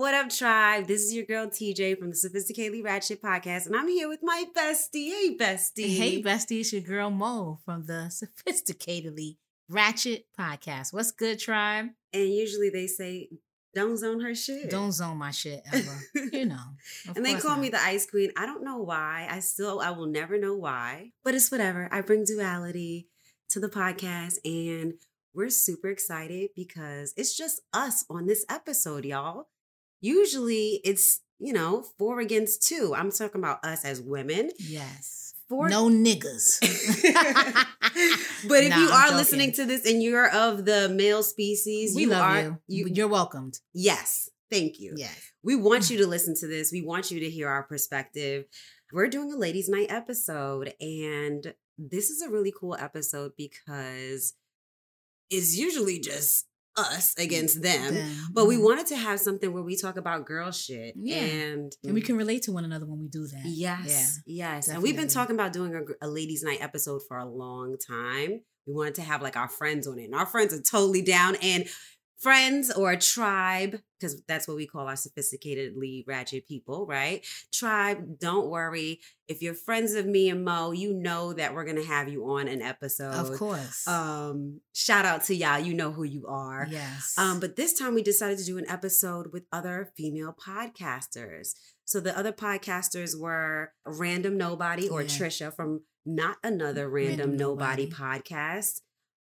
What up, tribe? This is your girl TJ from the Sophisticatedly Ratchet podcast, and I'm here with my bestie. Hey, bestie. Hey, bestie, it's your girl Mo from the Sophisticatedly Ratchet podcast. What's good, tribe? And usually they say, don't zone her shit. Don't zone my shit ever. you know. and they call not. me the ice queen. I don't know why. I still, I will never know why, but it's whatever. I bring duality to the podcast, and we're super excited because it's just us on this episode, y'all usually it's, you know, four against two. I'm talking about us as women. Yes. Four. No niggas. but if nah, you are listening to this and you're of the male species, we you love are, you. you. You're welcomed. Yes. Thank you. Yes. We want you to listen to this. We want you to hear our perspective. We're doing a ladies' night episode, and this is a really cool episode because it's usually just us against them. them. But we wanted to have something where we talk about girl shit. Yeah. And, and we can relate to one another when we do that. Yes. Yeah, yes. Definitely. And we've been talking about doing a, a ladies' night episode for a long time. We wanted to have like our friends on it. And our friends are totally down. And friends or a tribe, because that's what we call our sophisticatedly ratchet people, right? Tribe, don't worry. If you're friends of me and Mo, you know that we're gonna have you on an episode. Of course. Um, shout out to y'all. You know who you are. Yes. Um, but this time we decided to do an episode with other female podcasters. So the other podcasters were Random Knowbody or yeah. Trisha from Not Another Random, Random Knowbody. Knowbody podcast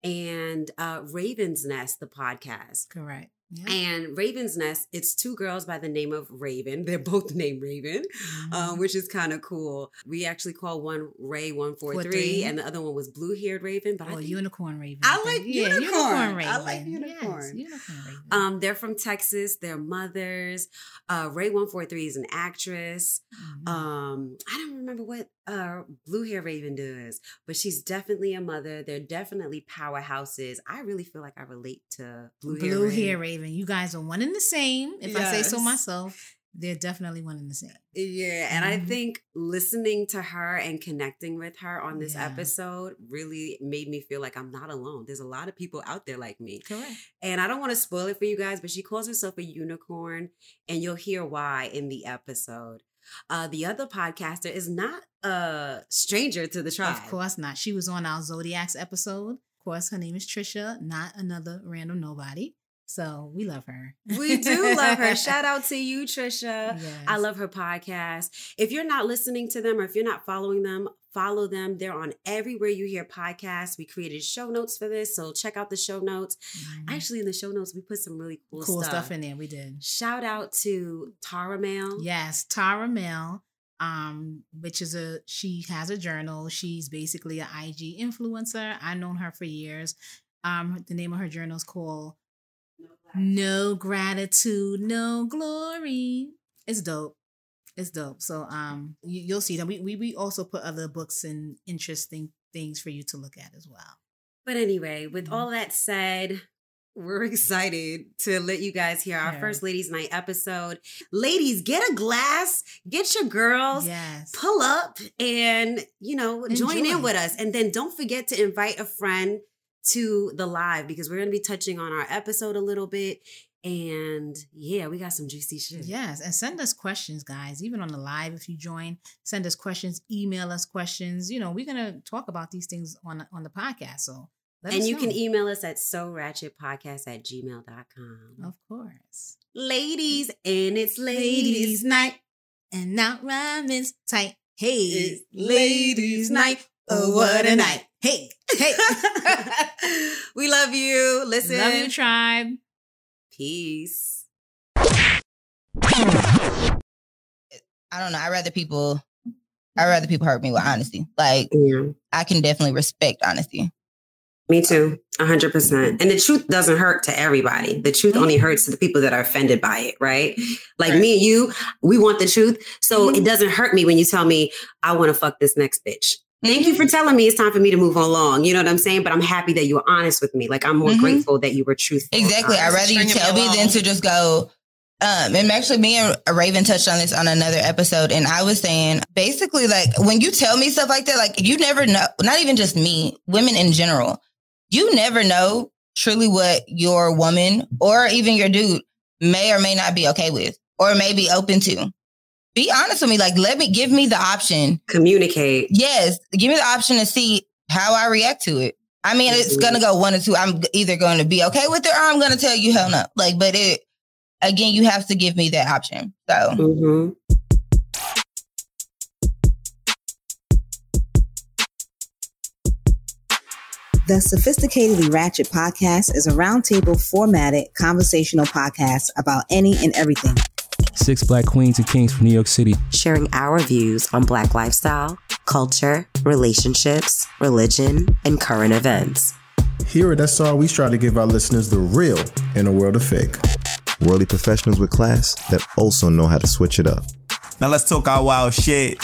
and uh, Raven's Nest, the podcast. Correct. Yeah. And Raven's Nest, it's two girls by the name of Raven. They're both named Raven, mm-hmm. um, which is kind of cool. We actually call one Rae one four three, and the other one was blue haired Raven. But oh, unicorn Raven. I like yeah, unicorn. unicorn Raven. I like unicorn. Yes, unicorn Raven. Um, they're from Texas. They're mothers. Uh, Rae one four three is an actress. Mm-hmm. Um, I don't remember what uh, blue hair Raven does, but she's definitely a mother. They're definitely powerhouses. I really feel like I relate to blue, blue hair, hair Raven. Raven. You guys are one and the same. If yes. I say so myself, they're definitely one and the same. Yeah. And mm-hmm. I think listening to her and connecting with her on this yeah. episode really made me feel like I'm not alone. There's a lot of people out there like me. Correct. And I don't want to spoil it for you guys, but she calls herself a unicorn, and you'll hear why in the episode. Uh, the other podcaster is not a stranger to the tribe. Of course not. She was on our Zodiacs episode. Of course, her name is Trisha, not another random knowbody. So we love her. We do love her. Shout out to you, Trisha. Yes. I love her podcast. If you're not listening to them or if you're not following them, follow them. They're on everywhere you hear podcasts. We created show notes for this, so check out the show notes. Mm-hmm. Actually, in the show notes, we put some really cool, cool stuff. stuff in there. We did. Shout out to Tarah Mail. Yes, Tarah Mail. Um, which is a she has a journal. She's basically an IG influencer. I've known her for years. Um, the name of her journal is called no gratitude, no glory. It's dope. It's dope. So um you, will see that we, we we also put other books and interesting things for you to look at as well. But anyway, with mm-hmm. all that said, we're excited to let you guys hear our first ladies night episode ladies get a glass get your girls yes. pull up and you know Enjoy. join in with us and then don't forget to invite a friend to the live because we're going to be touching on our episode a little bit. And yeah, we got some juicy shit. Yes. And send us questions, guys. Even on the live, if you join, send us questions, email us questions. You know, we're going to talk about these things on, on the podcast. So and you know. can email us at so ratchet podcast at gmail.com. Of course. Ladies, and it's ladies, ladies night. And now rhymes tight. Hey, it's ladies night. Oh, what a night. Hey, hey. we love you. Listen. Love you, tribe. Peace. I don't know. I rather people I rather people hurt me with honesty. Like yeah. I can definitely respect honesty. Me too, hundred percent. And the truth doesn't hurt to everybody. The truth mm-hmm. only hurts to the people that are offended by it, right? Like right. me and you, we want the truth, so mm-hmm. it doesn't hurt me when you tell me I want to fuck this next bitch. Thank you for telling me it's time for me to move along. You know what I'm saying? But I'm happy that you were honest with me. Like I'm more mm-hmm. grateful that you were truthful. Exactly. I'd rather you tell me than to just go. Um, and actually, me and Raven touched on this on another episode, and I was saying basically, like when you tell me stuff like that, like you never know. Not even just me, women in general. You never know truly what your woman or even your dude may or may not be okay with or may be open to. Be honest with me. Like, let me give me the option. Communicate. Yes. Give me the option to see how I react to it. I mean, mm-hmm. it's going to go one or two. I'm either going to be okay with it or I'm going to tell you hell no. Like, but it, again, you have to give me that option. So. Mm-hmm. The Sophisticatedly Ratchet podcast is a roundtable formatted conversational podcast about any and everything. Six black queens and kings from New York City. Sharing our views on black lifestyle, culture, relationships, religion, and current events. Here at SR, we strive to give our listeners the real in a world of fake. Worldly professionals with class that also know how to switch it up. Now let's talk our wild shit.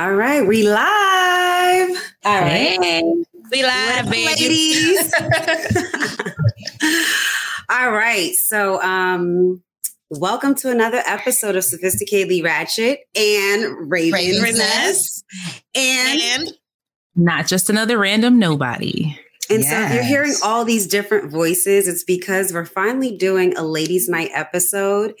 All right, we live. All right. Hey, we live, ladies. All right. So, um, welcome to another episode of Sophisticatedly Ratchet and Raven Nest. And, and not just another random knowbody. And yes. so you're hearing all these different voices. It's because we're finally doing a ladies' night episode.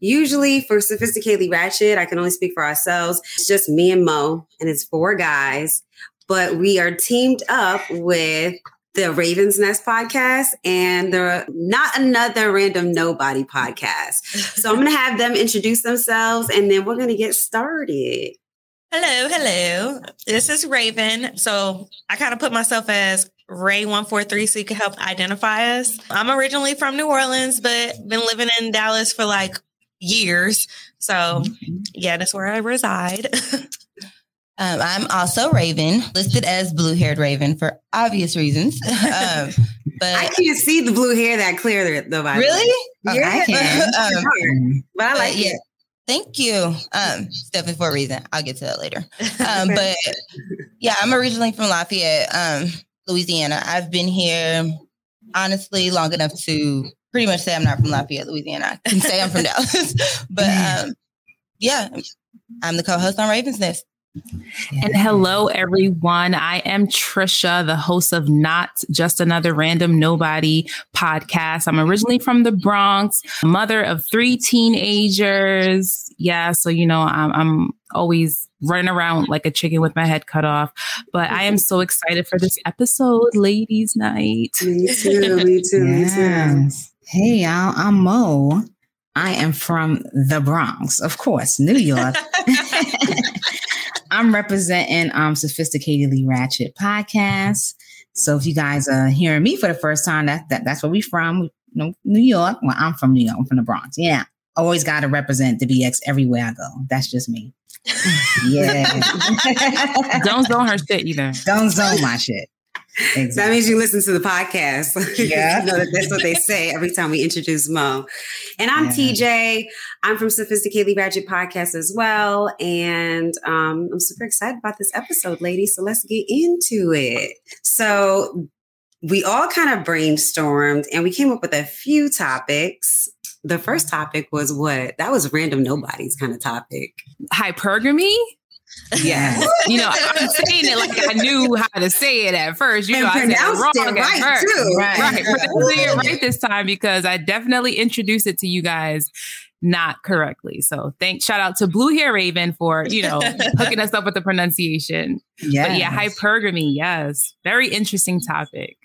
Usually for Sophisticatedly Ratchet, I can only speak for ourselves. It's just me and Mo, and it's four guys. But we are teamed up with the Ravens Nest podcast and the Not Another Random Knowbody podcast. So I'm going to have them introduce themselves and then we're going to get started. Hello, hello. This is Raven. So I kind of put myself as Rae143 so you can help identify us. I'm originally from New Orleans, but been living in Dallas for like years. So, mm-hmm. yeah, that's where I reside. um, I'm also Raven, listed as blue haired Raven for obvious reasons. um, but I can't see the blue hair that clear though. By really? Oh, yeah, I can. um, but I like yeah. it. Thank you. Um, it's definitely for a reason. I'll get to that later. Um, but yeah, I'm originally from Lafayette, um, Louisiana. I've been here honestly long enough to pretty much say I'm not from Lafayette, Louisiana. I can say I'm from Dallas. but um, yeah, I'm the co-host on Ravens Nest. And hello, everyone. I am Trisha, the host of Not Just Another Random Knowbody podcast. I'm originally from the Bronx, mother of three teenagers. Yeah, so you know, I'm, I'm always running around like a chicken with my head cut off. But I am so excited for this episode, ladies' night. Me too. Me too. Me too. Hey, y'all, I'm Mo. I am from the Bronx, of course, New York. I'm representing um Sophisticatedly Ratchet podcast. So if you guys are hearing me for the first time, that, that that's where we from. You know, New York. Well, I'm from New York. I'm from the Bronx. Yeah. Always got to represent the BX everywhere I go. That's just me. yeah. Don't zone her shit either. Don't zone my shit. Exactly. That means you listen to the podcast. Yeah. you know that that's what they say every time we introduce Mo. And I'm yeah. TJ. I'm from Sophisticatedly Ratchet Podcast as well. And um, I'm super excited about this episode, ladies. So let's get into it. So we all kind of brainstormed and we came up with a few topics. The first topic was what? That was random knowbody's kind of topic. Hypergamy? Yeah. you know, I'm saying it like I knew how to say it at first. You and know, I said it wrong it right at first. Too. Right. right. It right this time because I definitely introduced it to you guys not correctly. So thank shout out to Blue Hair Raven for, you know, hooking us up with the pronunciation. Yeah. yeah, hypergamy, yes. Very interesting topic.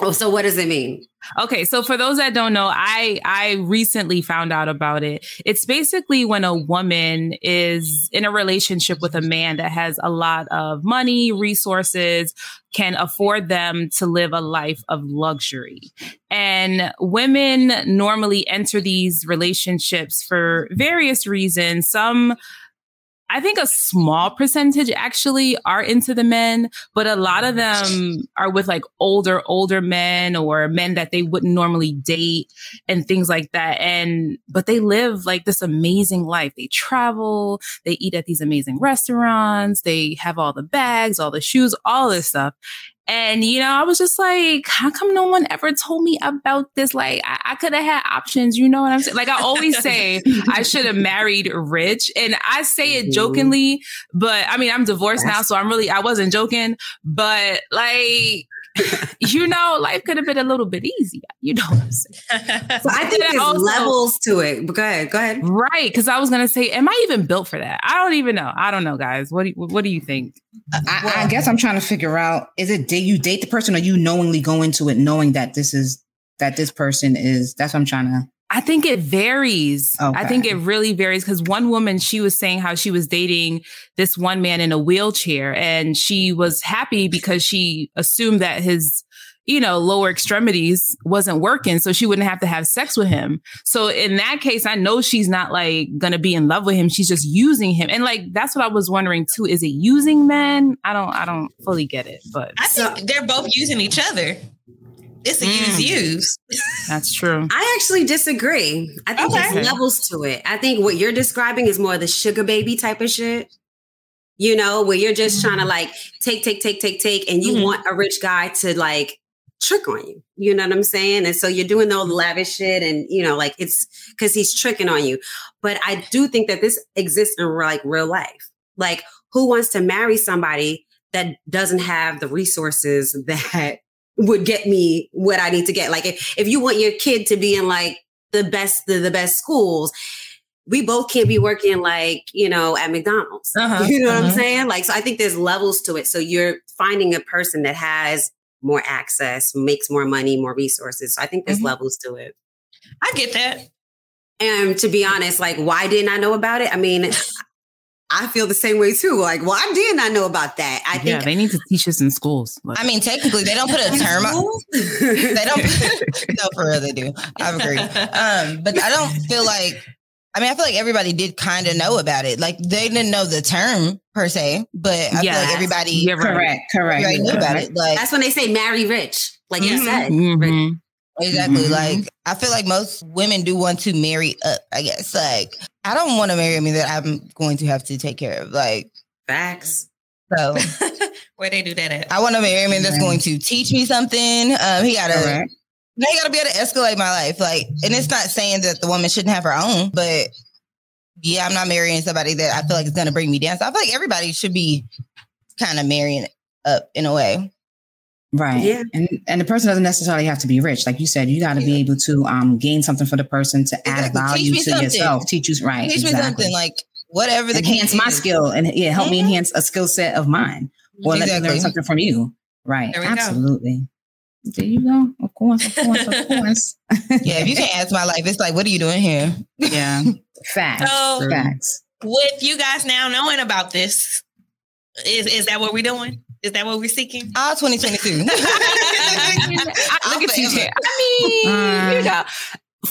Oh, so what does it mean? Okay, so for those that don't know, I I recently found out about it. It's basically when a woman is in a relationship with a man that has a lot of money, resources, can afford them to live a life of luxury. And women normally enter these relationships for various reasons. Some I think a small percentage actually are into the men, but a lot of them are with like older, older men or men that they wouldn't normally date and things like that. And, but they live like this amazing life. They travel, they eat at these amazing restaurants, they have all the bags, all the shoes, all this stuff. And, you know, I was just like, how come no one ever told me about this? Like, I, I could have had options. You know what I'm saying? Like, I always say I should have married rich. And I say it mm-hmm. jokingly, but I mean, I'm divorced now. So I'm really, I wasn't joking, but like, you know, life could have been a little bit easier. You know what I'm saying? So I think there's also, levels to it. But go ahead, go ahead. Right, because I was gonna say, am I even built for that? I don't even know. I don't know, guys. What do you, what do you think? I, well, I guess I'm trying to figure out: is it did you date the person, or you knowingly go into it knowing that this is that this person is? That's what I'm trying to. I think it varies. Okay. I think it really varies because one woman, she was saying how she was dating this one man in a wheelchair and she was happy because she assumed that his, you know, lower extremities wasn't working. So she wouldn't have to have sex with him. So in that case, I know she's not like going to be in love with him. She's just using him. And like, that's what I was wondering too. Is it using men? I don't, I don't fully get it, but I think they're both using each other. It's a mm. use use. That's true. I actually disagree. I think okay. there's levels to it. I think what you're describing is more the sugar baby type of shit. You know, where you're just mm-hmm. trying to like take, take, take, take, take, and you mm-hmm. want a rich guy to like trick on you. You know what I'm saying? And so you're doing all the lavish shit and you know, like it's because he's tricking on you. But I do think that this exists in like real life. Like, who wants to marry somebody that doesn't have the resources that would get me what I need to get. Like if, if you want your kid to be in like the best, the, the best schools, we both can't be working like, you know, at McDonald's. Uh-huh, you know uh-huh. what I'm uh-huh. saying? Like, so I think there's levels to it. So you're finding a person that has more access, makes more money, more resources. So I think there's mm-hmm. levels to it. I get that. And to be honest, like, why didn't I know about it? I mean, I feel the same way too. Like, why didn't know about that? I think yeah, they need to teach us in schools. Like, I mean, technically, they don't put a term. On they don't. no, for real, they do. I agree. Um, but I don't feel like. I mean, I feel like everybody did kind of know about it. Like they didn't know the term per se, but I yes. feel like everybody. Yeah, correct, correct. Everybody knew about it. Like that's when they say marry rich, like mm-hmm. you said. Mm-hmm. Exactly. Mm-hmm. Like I feel like most women do want to marry up, I guess. Like I don't want to marry me that I'm going to have to take care of. Like facts. So where they do that at? I want to marry a man that's going to teach me something. Um, he gotta right. now he gotta be able to escalate my life. Like, and it's not saying that the woman shouldn't have her own, but yeah, I'm not marrying somebody that I feel like is gonna bring me down. So I feel like everybody should be kind of marrying up in a way. Right. Yeah. And and the person doesn't necessarily have to be rich. Like you said, you got to yeah. be able to um gain something for the person to exactly. add value to something. yourself. Teach you right. Teach exactly. me something like whatever the enhance my is. skill and yeah, help mm-hmm. me enhance a skill set of mine. Or exactly. let me learn something from you. Right. Absolutely. Go. There you go. Of course, of course, of course. yeah, if you can't ask my life, it's like, what are you doing here? Yeah. Facts. So, Facts. With you guys now knowing about this, is is that what we're doing? Is that what we're seeking? Ah, 2022. Look at you. I mean, you know,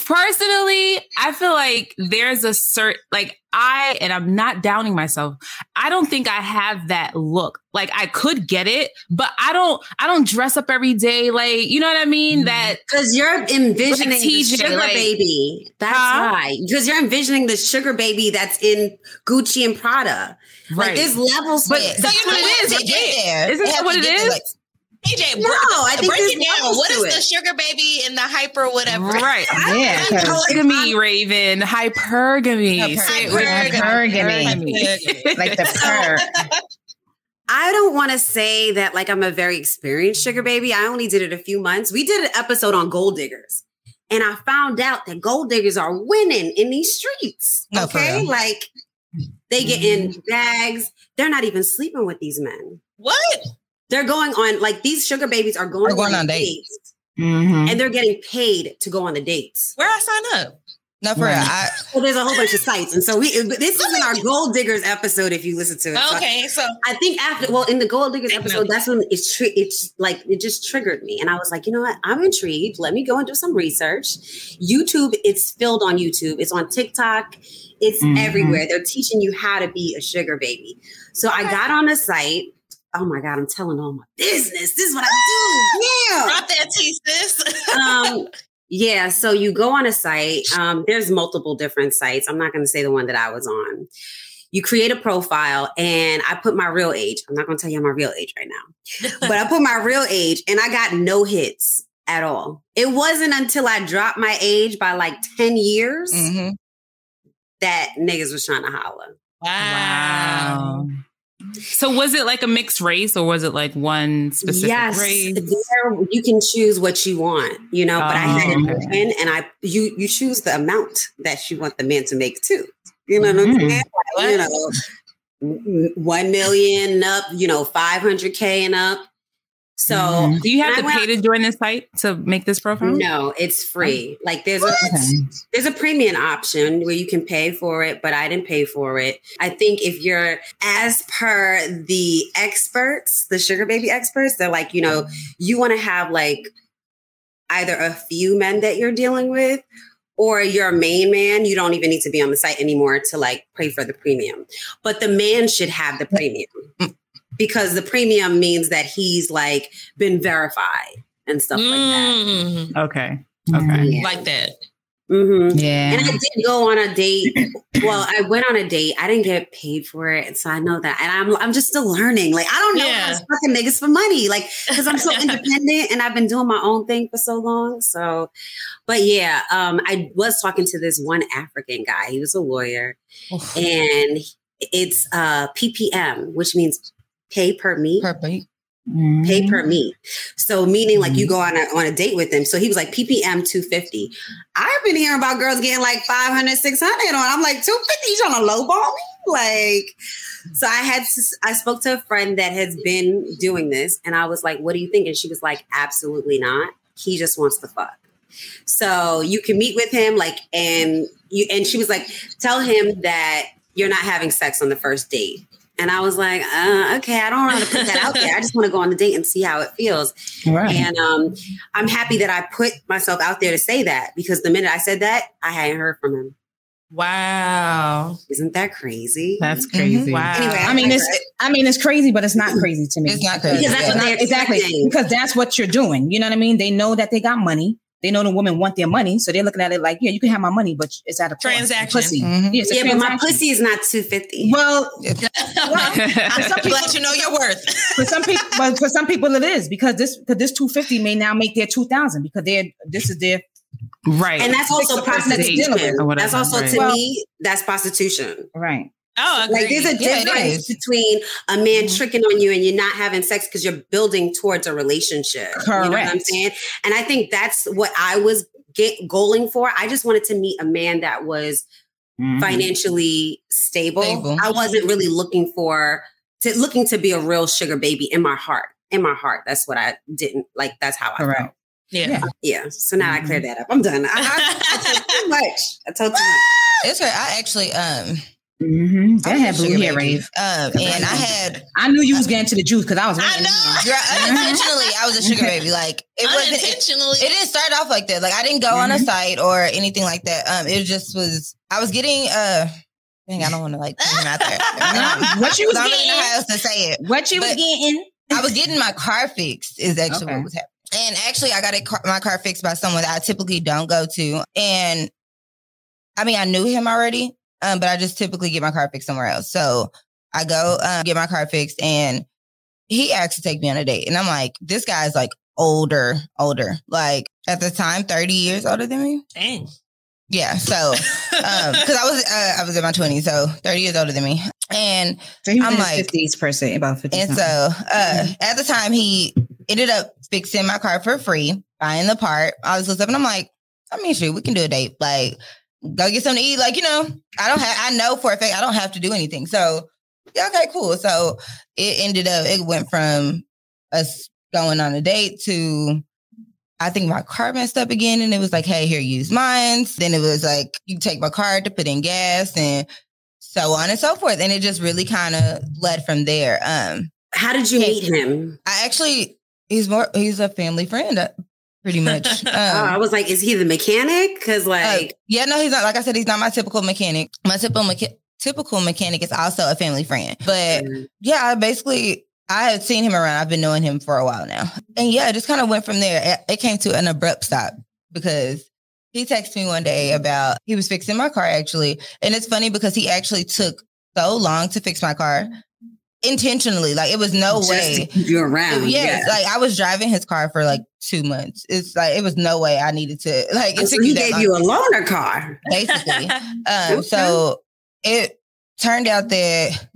personally, I feel like there's a certain, like, I, and I'm not downing myself. I don't think I have that look. Like, I could get it, but I don't, I don't dress up every day. Like, you know what I mean? Mm-hmm. That, cause you're envisioning like TJ, the sugar like, baby. That's huh? right. Because you're envisioning the sugar baby that's in Gucci and Prada. Right. Like, there's levels. But that's so what it is. Get Isn't that what it is? Like, PJ, no, I think break it down. What is it. the sugar baby and the hyper whatever? Right. Yeah. Hypergamy, Raven. Hypergamy. Hypergamy. Hypergamy. like the purr. I don't want to say that like I'm a very experienced sugar baby. I only did it a few months. We did an episode on gold diggers. And I found out that gold diggers are winning in these streets. Oh, okay. Like they get in mm-hmm. bags. They're not even sleeping with these men. What? They're going on like these sugar babies are going, going on, on dates, dates mm-hmm. and they're getting paid to go on the dates. Where I sign up? No, for real. I, well, there's a whole bunch of sites, and so we. This isn't our Gold Diggers episode. If you listen to it, okay. So, so I think after, well, in the Gold Diggers episode, that's when it's tri- it's like it just triggered me, and I was like, you know what? I'm intrigued. Let me go and do some research. YouTube, it's filled on YouTube. It's on TikTok. It's mm-hmm. everywhere. They're teaching you how to be a sugar baby. So I got on the site oh my God, I'm telling all my business. This is what I do. Yeah. Drop that tea, sis. um, yeah. So you go on a site. Um, there's multiple different sites. I'm not going to say the one that I was on. you create a profile and I put my real age. I'm not going to tell you my real age right now, but I put my real age and I got no hits at all. It wasn't until I dropped my age by like 10 years mm-hmm. that niggas was trying to holler. Wow. wow. So was it like a mixed race or was it like one specific yes, race? There you can choose what you want, you know, but I had it oh, and I you you choose the amount that you want the man to make too. You know what I'm mm-hmm. saying? Like, you know, one million up, you know, 500K and up. So, mm-hmm. do you have to pay to join this site to make this profile? No, it's free. Like there's what? a there's a premium option where you can pay for it, but I didn't pay for it. I think if you're as per the experts, the sugar baby experts, they're like, you know, you want to have like either a few men that you're dealing with or you're a main man, you don't even need to be on the site anymore to like pay for the premium. But the man should have the premium because the premium means that he's like been verified and stuff mm. like that. Mm. Okay. Okay. Yeah. Like that. Mm-hmm. Yeah. And I did go on a date. well, I went on a date. I didn't get paid for it, so I know that. And I'm I'm just still learning. Like I don't know yeah. fucking niggas for money. Like because I'm so independent and I've been doing my own thing for so long. So, but yeah, um, I was talking to this one African guy. He was a lawyer, and it's uh PPM, which means pay per meet. Per meet. Mm-hmm. Pay per meet. So meaning like you mm-hmm. go on a on a date with him. So he was like PPM 250. I've been hearing about girls getting like 500, 600 on. I'm like 250, you trying to lowball me? Like so I had to, I spoke to a friend that has been doing this and I was like, what do you think? And she was like, absolutely not. He just wants to fuck. So you can meet with him like and you and she was like, tell him that you're not having sex on the first date and I was like, uh, okay, I don't want to put that out there. I just want to go on the date and see how it feels. Right. And um, I'm happy that I put myself out there to say that because the minute I said that, I hadn't heard from him. Wow. Isn't that crazy? That's mm-hmm. crazy. Mm-hmm. Wow. Anyway, I mean, it's I mean, it's crazy, but it's not crazy to me. It's not crazy. Because that's yeah. exactly because that's what you're doing. You know what I mean? They know that they got money they know the women want their money, so they're looking at it like, yeah, you can have my money, but it's at a transaction. Pussy. Mm-hmm. Yeah, yeah but my pussy is not two fifty. Well, well some people, let you know your worth. for some people, but for some people, it is because this because this two fifty may now make their two thousand because they're this is their right, and that's also prostitution. That's also right. to well, me that's prostitution. Right. Oh, like there's a difference yeah, between a man mm-hmm. tricking on you and you're not having sex because you're building towards a relationship. Correct. You know what I'm saying? And I think that's what I was get goaling for. I just wanted to meet a man that was mm-hmm. financially stable. stable. I wasn't really looking for to looking to be a real sugar baby in my heart. In my heart, that's what I didn't like. That's how I felt. Yeah. Yeah. So now mm-hmm. I cleared that up. I'm done. I, I, I told too much. I told too much. It's right. I actually um Mm-hmm. That had blue hair, Rave. Um, and I had. I knew you was getting to the juice because I was. I know. unintentionally, I was a sugar baby. Like it wasn't intentionally. It, it, didn't start off like that. Like I didn't go mm-hmm. on a mm-hmm. site or anything like that. Um, it just was. I was getting uh. Dang, I don't want to like put him out there. Um, what you was getting? I getting? Really know how else to say it. What you but was getting? I was getting my car fixed. Is actually okay. what was happening. And actually, I got it, my car fixed by someone that I typically don't go to. And I mean, I knew him already, um, but I just typically get my car fixed somewhere else. So I go um, get my car fixed, and he asked to take me on a date, and I'm like, this guy's like older, older, like at the time, 30 years older than me. Dang. Yeah, so because um, I was uh, I was in my 20s, so 30 years older than me, and so I'm like 50s person, about 50. And so uh, mm-hmm. at the time, he ended up fixing my car for free, buying the part, all this stuff, and I'm like, I mean, shoot, we can do a date, like go get something to eat. Like, you know, I don't have, I know for a fact I don't have to do anything. So, yeah, okay, cool. So it ended up, it went from us going on a date to, I think my car messed up again. And it was like, hey, here, use mine. Then it was like, you take my card to put in gas and so on and so forth. And it just really kind of led from there. Um, How did you meet him? I actually, he's more, he's a family friend pretty much. Um, oh, I was like, is he the mechanic? Because uh, like, uh, yeah, no, he's not. Like I said, he's not my typical mechanic. My typical mecha- typical mechanic is also a family friend. But mm-hmm. yeah, I basically. I had seen him around. I've been knowing him for a while now. And yeah, it just kind of went from there. It, it came to an abrupt stop because he texted me one day about he was fixing my car actually. And it's funny because he actually took so long to fix my car intentionally. Like it was no Just way. you around. Yes, yeah. like I was driving his car for like two months. It's like it was no way I needed to like. It so took he gave long. you a loaner car. basically. Um, Okay. So it turned out that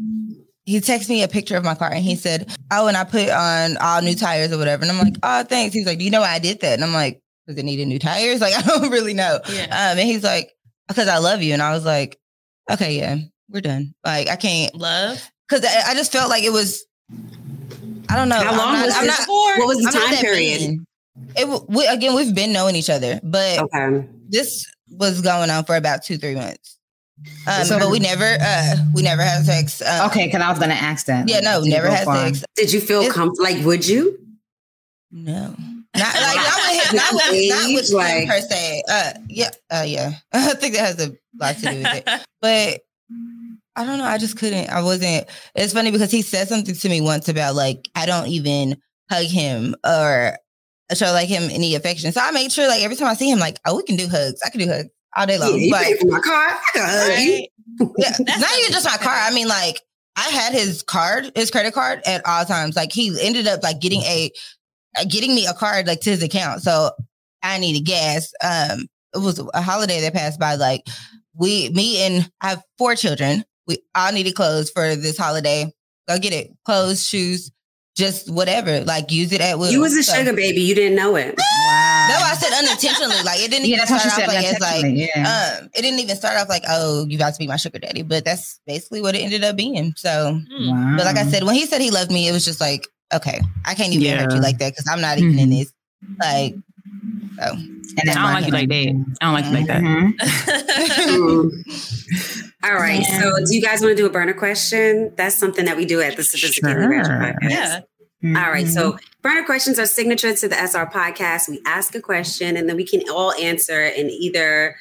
he texted me a picture of my car and he said, "Oh, and I put on all new tires or whatever." And I'm like, "Oh, thanks." He's like, "Do you know why I did that?" And I'm like, "Does it need new tires?" Like I don't really know. Yeah. Um, and he's like, "Because I love you," and I was like, "Okay, yeah, we're done." Like I can't Love. Because I, I just felt like it was. I don't know. How I'm long not- was I'm this not- for? What was the I'm time period? mean. It we, again, we've been knowing each other, but Okay. this was going on for about two, three months. Um, So- but we never, uh, we never had sex. Um, Okay, because I was gonna ask that. Yeah, no, Did never had sex. Did you feel comfortable? Like, would you? No, not like not with him, not with, not with like- him per se. Uh, yeah, uh, yeah. I think that has a lot to do with it. But I don't know. I just couldn't. I wasn't. It's funny because he said something to me once about like I don't even hug him or show like him any affection. So I made sure like every time I see him, like oh, we can do hugs. I can do hugs all day long. Yeah, you but my car. I can hug you. Yeah, not even just my car. I mean, like I had his card, his credit card at all times. Like he ended up like getting a getting me a card like to his account. So I needed gas. Um, it was a holiday that passed by. Like we, me and I have four children. We all needed clothes for this holiday. Go get it. Clothes, shoes, just whatever. Like use it at will. You was a So- sugar baby. You didn't know it. Wow. That's why I said unintentionally. Like it didn't Yeah, even that's what start she off said. like as like unintentionally, yeah. um, it didn't even start off like, oh, you about to be my sugar daddy, but that's basically what it ended up being. So, Mm. wow. but like I said, when he said he loved me, it was just like, okay, I can't even hurt you like that because I'm not even in Mhm. this. Like, so and I don't like you like that. I don't like you like that. All right. So, do you guys want to do a burner question? That's something that we do at the Sophisticated Sure. Ratchet Podcast. yeah. All right. So, burner questions are signature to the SR podcast. We ask a question and then we can all answer in either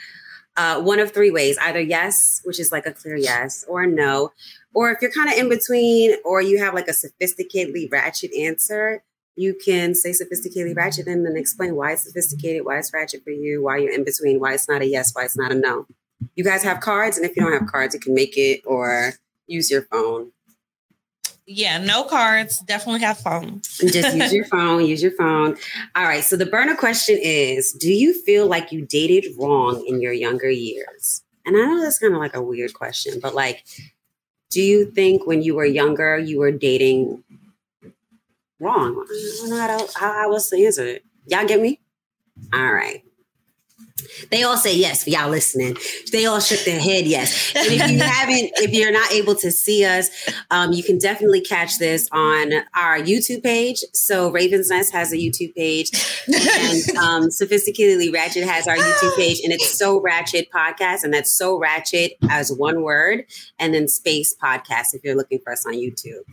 uh, one of three ways either yes, which is like a clear yes, or no. Or if you're kind of in between or you have like a sophisticatedly ratchet answer, you can say sophisticatedly ratchet and then explain why it's sophisticated, why it's ratchet for you, why you're in between, why it's not a yes, why it's not a no. You guys have cards, and if you don't have cards, you can make it or use your phone. Yeah, no cards. Definitely have phones. Just use your phone, use your phone. All right. So the burner question is Do you feel like you dated wrong in your younger years? And I know that's kind of like a weird question, but like, do you think when you were younger, you were dating wrong? I don't know how, to, how, how else to answer it. Y'all get me? All right. They all say yes for y'all listening. They all shook their head yes. And if you haven't, if you're not able to see us, um, you can definitely catch this on our YouTube page. So Raven's Nest has a YouTube page, and um, Sophisticatedly Ratchet has our YouTube page, and it's So Ratchet Podcast, and that's So Ratchet as one word, and then space podcast if you're looking for us on YouTube.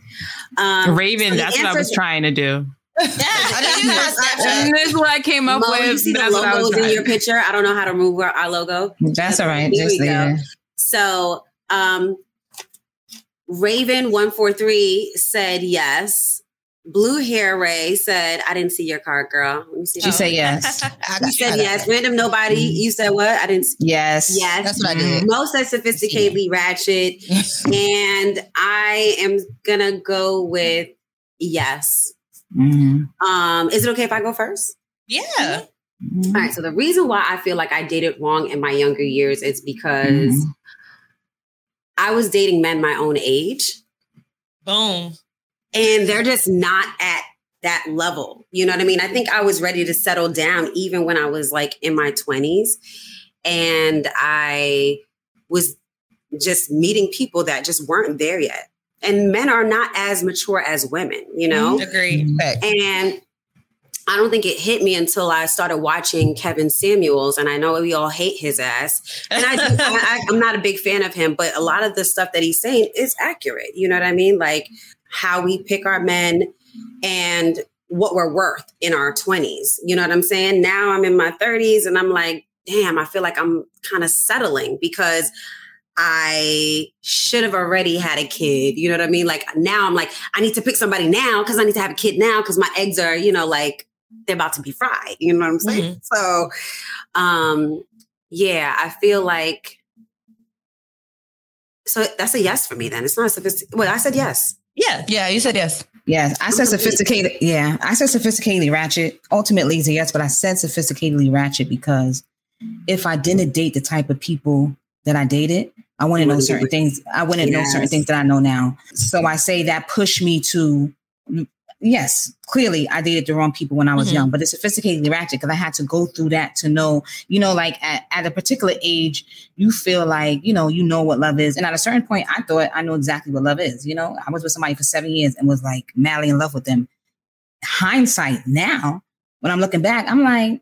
Um, Raven, so that's what I was trying to do. I didn't use my Snapchat. And this is what I came up Mo, with. you see the That's what I was logos in trying- your picture. I don't know how to move our, our logo. That's all right. Here Just we leave go. it. So, um, Raven one four three said yes. Blue Hair Rae said, "I didn't see your card, girl." Let me see. She said yes. You got- said yes. that. Random knowbody. You said what? I didn't. s- Yes. Yes. That's what I did. Most said sophisticatedly ratchet, and I am gonna go with yes. Mhm. Um, is it okay if I go first? Yeah. All right. So the reason why I feel like I dated wrong in my younger years is because Mhm. I was dating men my own age, Boom. and they're just not at that level. You know what I mean? I think I was ready to settle down even when I was like in my 20s. And I was just meeting people that just weren't there yet. And men are not as mature as women, you know? Mm-hmm. Agreed. And I don't think it hit me until I started watching Kevin Samuels, and I know we all hate his ass. And I, do, I, I I'm not a big fan of him, but a lot of the stuff that he's saying is accurate. You know what I mean? Like how we pick our men and what we're worth in our 20s. You know what I'm saying? Now I'm in my 30s, and I'm like, damn, I feel like I'm kind of settling because I should have already had a kid. You know what I mean? Like now I'm like, I need to pick somebody now because I need to have a kid now because my eggs are, you know, like they're about to be fried. You know what I'm saying? So um yeah, I feel like So that's a yes for me. Then it's not sophisticated. Well, I said yes. Yeah, yeah, you said yes. Yes, I said sophisticated. Yeah, I said sophisticatedly ratchet. Ultimately, it's a yes, but I said sophisticatedly ratchet because if I didn't date the type of people that I dated, I wouldn't know certain things. I wouldn't yes. know certain things that I know now. So I say that pushed me to yes, clearly I dated the wrong people when I was mm-hmm. young, but it's sophisticatedly ratchet because I had to go through that to know, you know, like at, at, a particular age, you feel like, you know, you know what love is. And at a certain point, I thought I know exactly what love is. You know, I was with somebody for seven years and was like madly in love with them. Hindsight now, when I'm looking back, I'm like,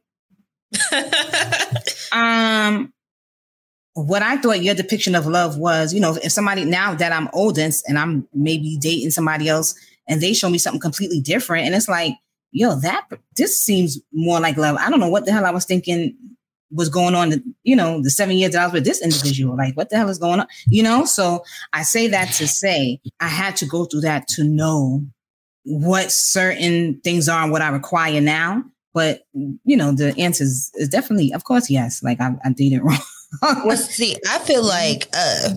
um, what I thought your depiction of love was, you know, if somebody now that I'm older and I'm maybe dating somebody else and they show me something completely different. And it's like, yo, that this seems more like love. I don't know what the hell I was thinking was going on, you know, the seven years that I was with this individual. Like, what the hell is going on? You know, so I say that to say I had to go through that to know what certain things are and what I require now. But you know, the answer is, is definitely, of course, yes. Like I, I did it wrong. Well, see, I feel like uh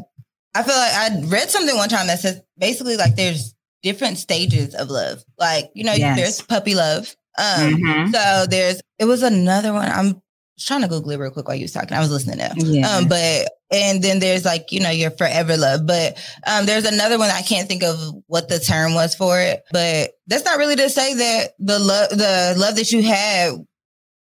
I feel like I read something one time that says basically like there's different stages of love. Like, you know, yes. there's puppy love. Um, mm-hmm. so there's it was another one. I'm trying to Google it real quick while you was talking. I was listening now. Yeah. Um, but and then there's like, you know, your forever love. But um there's another one I can't think of what the term was for it. But that's not really to say that the love the love that you had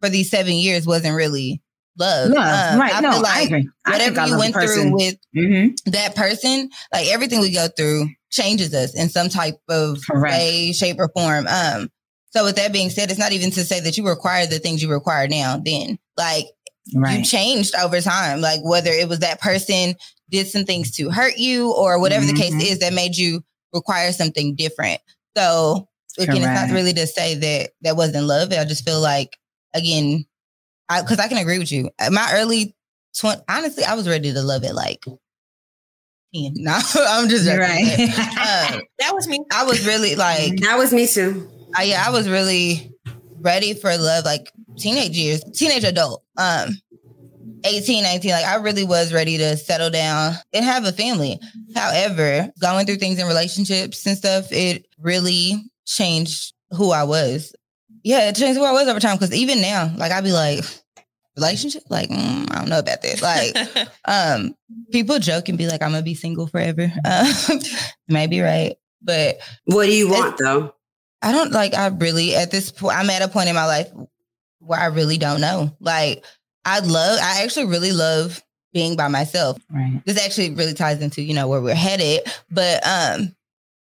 for these seven years wasn't really love. love um, right. I no, feel like I whatever you went through with mm-hmm. that person, like everything we go through changes us in some type of Correct. way, shape, or form. Um, so with that being said, it's not even to say that you require the things you require now. Then, like, right. you changed over time. Like whether it was that person did some things to hurt you, or whatever mm-hmm. the case mm-hmm. is that made you require something different. So again, Correct. it's not really to say that that wasn't love. I just feel like again, because I, I, can agree with you. My early twenty, honestly, I was ready to love it like no, I'm just right. Uh, that was me. I was really like that was me too. I, yeah, I was really ready for love, like teenage years, teenage adult. Um, 18, 19, like I really was ready to settle down and have a family. However, going through things in relationships and stuff, it really changed who I was. Yeah, it changed who I was over time. Cause even now, like I'd be like, relationship? Like mm, i don't know about this. like um people joke and be like i'm gonna be single forever. Uh, maybe right? But what do you want though? I don't like i really at this point i'm at a point in my life where i really don't know. Like i love i actually really love being by myself. Right. This actually really ties into you know where we're headed. But um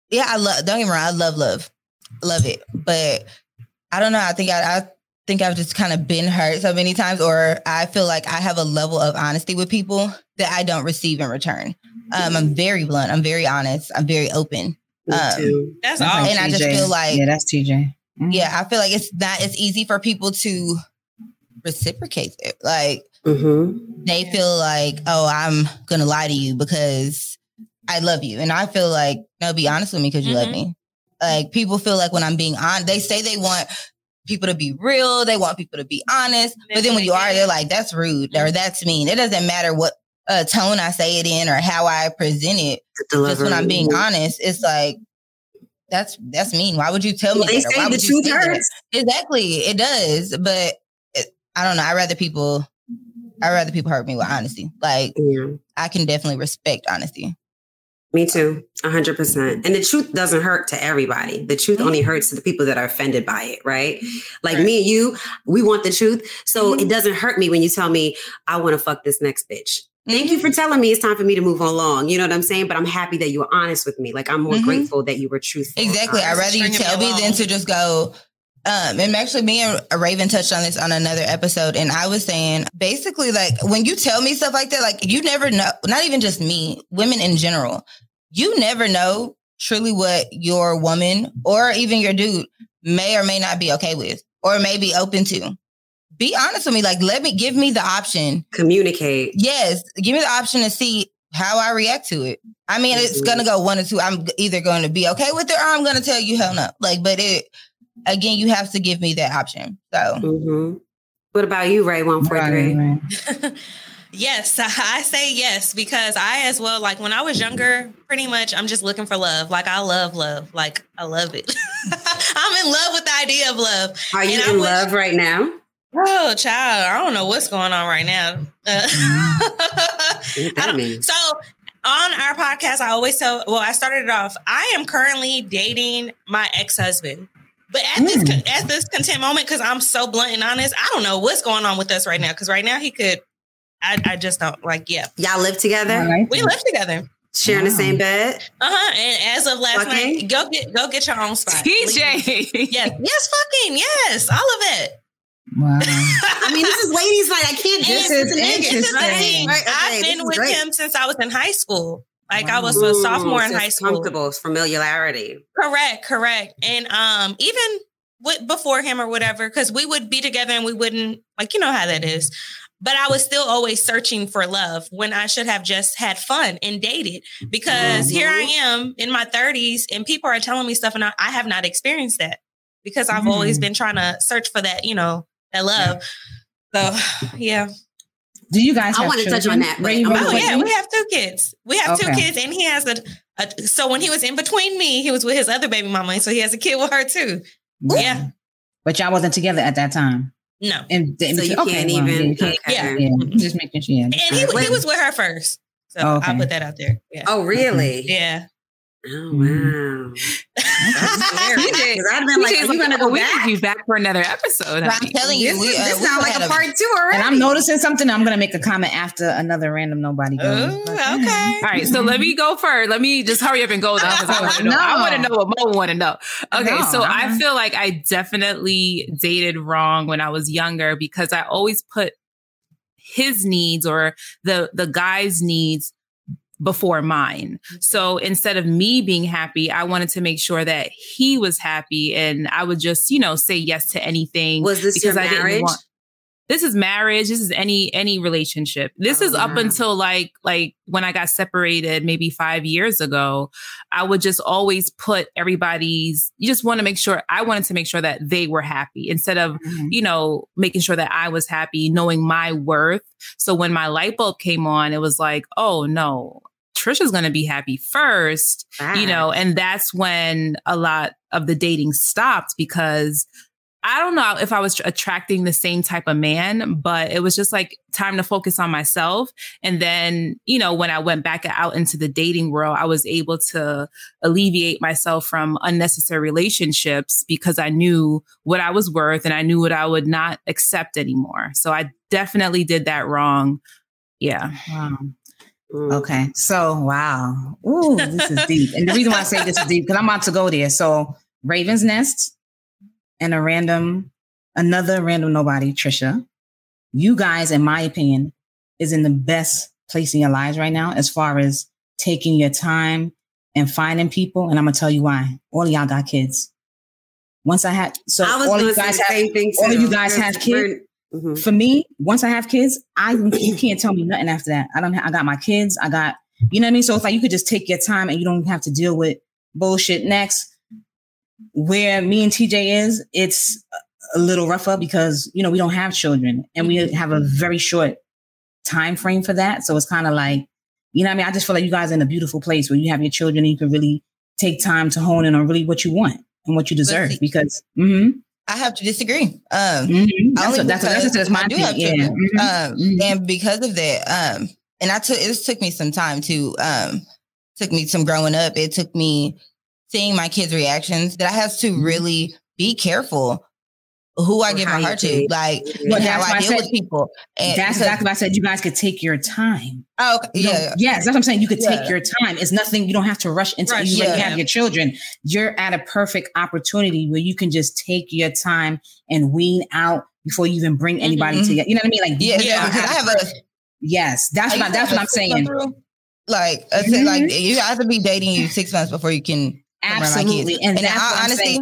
yeah i love don't get me wrong i love love. Love it. But i don't know i think i, I think I've just kind of been hurt so many times, or I feel like I have a level of honesty with people that I don't receive in return. Um, I'm very blunt. I'm very honest. I'm very open. Um, that's awesome. And I just feel like, yeah, that's TJ. Mm-hmm. Yeah, I feel like it's not as easy for people to reciprocate it. Like mm-hmm. they feel like, oh, I'm gonna lie to you because I love you, and I feel like no, be honest with me because you mm-hmm. love me. Like people feel like when I'm being on, they say they want people to be real. They want people to be honest. But then when you are, they're like, that's rude or that's mean. It doesn't matter what uh, tone I say it in or how I present it. Just when I'm being honest, it's like, that's that's mean. Why would you tell well, me? They that? say the truth hurts. Exactly, it does. But it, I don't know. I rather people. I rather people hurt me with honesty. Like yeah. I can definitely respect honesty. Me too, 100%. And the truth doesn't hurt to everybody. The truth mm-hmm. only hurts to the people that are offended by it, right? Like right. me and you, we want the truth. So mm-hmm. it doesn't hurt me when you tell me, I want to fuck this next bitch. Thank you for mm-hmm. telling me it's time for me to move on along. You know what I'm saying? But I'm happy that you were honest with me. Like I'm more mm-hmm. grateful that you were truthful. Exactly. I'd rather you tell me than to just go, um, and actually, me and Raven touched on this on another episode, and I was saying basically, like, when you tell me stuff like that, like, you never know, not even just me, women in general, you never know truly what your woman or even your dude may or may not be okay with or may be open to. Be honest with me. Like, let me give me the option. Communicate. Yes. Give me the option to see how I react to it. I mean, mm-hmm. it's going to go one or two. I'm either going to be okay with it or I'm going to tell you hell no. Like, but it, again, you have to give me that option. So, mm-hmm. what about you, Rae? One four three. Yes, I say yes because I as well like when I was younger, pretty much I'm just looking for love. Like I love love. Like I love it. I'm in love with the idea of love. Are you and in love right now? Oh, child, I don't know what's going on right now. Uh, so on our podcast, I always tell. Well, I started it off. I am currently dating my ex husband. But at this mm. at this content moment, because I'm so blunt and honest, I don't know what's going on with us right now. Because right now he could, I, I just don't like. Yeah, y'all live together. Like we live together, sharing wow. the same bed. Uh huh. And as of last fucking? night, go get go get your own spot. TJ, yes, yes, fucking yes, all of it. Wow. I mean, this is ladies' night. I can't. This is interesting. Right, okay, I've been with great. him since I was in high school. Like wow. I was a sophomore in high school. Comfortable familiarity. Correct, correct. And um, even with, before him or whatever, because we would be together and we wouldn't like you know how that is. But I was still always searching for love when I should have just had fun and dated. Because mm-hmm. here I am in my 30s and people are telling me stuff and I, I have not experienced that because I've mm-hmm. always been trying to search for that, you know, that love. So yeah. Do you guys? I want to touch on that. Right? oh yeah, we have two kids. We have okay. two kids, and he has a, a, So when he was in between me, he was with his other baby mama, so he has a kid with her too. Yeah. yeah. But y'all wasn't together at that time. No. And, and so you okay, can't well, even. Yeah. Okay. yeah. Mm-hmm. Just making sure. Yeah. And he, he was with her first. So okay. I'll put that out there. Yeah. Oh, really? Mm-hmm. Yeah. Oh mm-hmm. wow! That's scary. I've been like, "Are you gonna go we back? You back for another episode?" I'm telling you, this, we, uh, this sounds like a part two already. And I'm noticing something. I'm gonna make a comment after another random knowbody goes. Ooh, okay. Mm-hmm. All right. So let mm-hmm. me go first. Let me just hurry up and go though, because I oh, want to know. No. I want to know what Mo want to know. Okay. No, so I uh-huh. feel like I definitely dated wrong when I was younger because I always put his needs or the the guy's needs before mine. Mm-hmm. So instead of me being happy, I wanted to make sure that he was happy and I would just, you know, say yes to anything. Was this because your marriage? I didn't want this is marriage this is any any relationship this oh, is up until like like when i got separated maybe five years ago i would just always put everybody's you just want to make sure i wanted to make sure that they were happy instead of mm-hmm. you know making sure that i was happy knowing my worth so when my light bulb came on it was like oh no Trisha's going to be happy first, you know, and that's when a lot of the dating stopped because I don't know if I was attracting the same type of man, but it was just like time to focus on myself. And then, you know, when I went back out into the dating world, I was able to alleviate myself from unnecessary relationships because I knew what I was worth and I knew what I would not accept anymore. So I definitely did that wrong. Yeah. Wow. Okay. So, wow. Ooh, this is deep. And the reason why I say this is deep, because I'm about to go there. So, Raven's Nest, and a random, another random knowbody, Trisha. You guys, in my opinion, is in the best place in your lives right now as far as taking your time and finding people. And I'm gonna tell you why. All of y'all got kids. Once I had so I all you guys have all of you guys have kids. Mm-hmm. For me, once I have kids, I you can't tell me nothing after that. I don't. I got my kids. I got you know what I mean. So it's like you could just take your time and you don't have to deal with bullshit next where me and TJ is, it's a little rougher because you know we don't have children and we have a very short time frame for that. So it's kind of like, you know, what I mean, I just feel like you guys are in a beautiful place where you have your children and you can really take time to hone in on really what you want and what you deserve. Because mm-hmm. I have to disagree. Um, mm-hmm. that's, what, that's, that's, that's my I do have yeah. Mm-hmm. Um, mm-hmm. and because of that, um, and I took it took me some time to um, took me some growing up. It took me seeing my kids' reactions that I have to mm-hmm. really be careful who I give my heart to, like well, how I deal said, with people. And that's exactly what I said. You guys could take your time. Oh, okay. yeah, yeah, Yes, that's what I'm saying. You could yeah. take your time. It's nothing. You don't have to rush into rush, you yeah. have your children. You're at a perfect opportunity where you can just take your time and wean out before you even bring anybody mm-hmm. together. You know what I mean? Like, yeah, yeah. Because I have a. Yes, that's what that's what I'm saying. Like mm-hmm. like you have to be dating you six months before you can Absolutely. And, and that's I, honestly,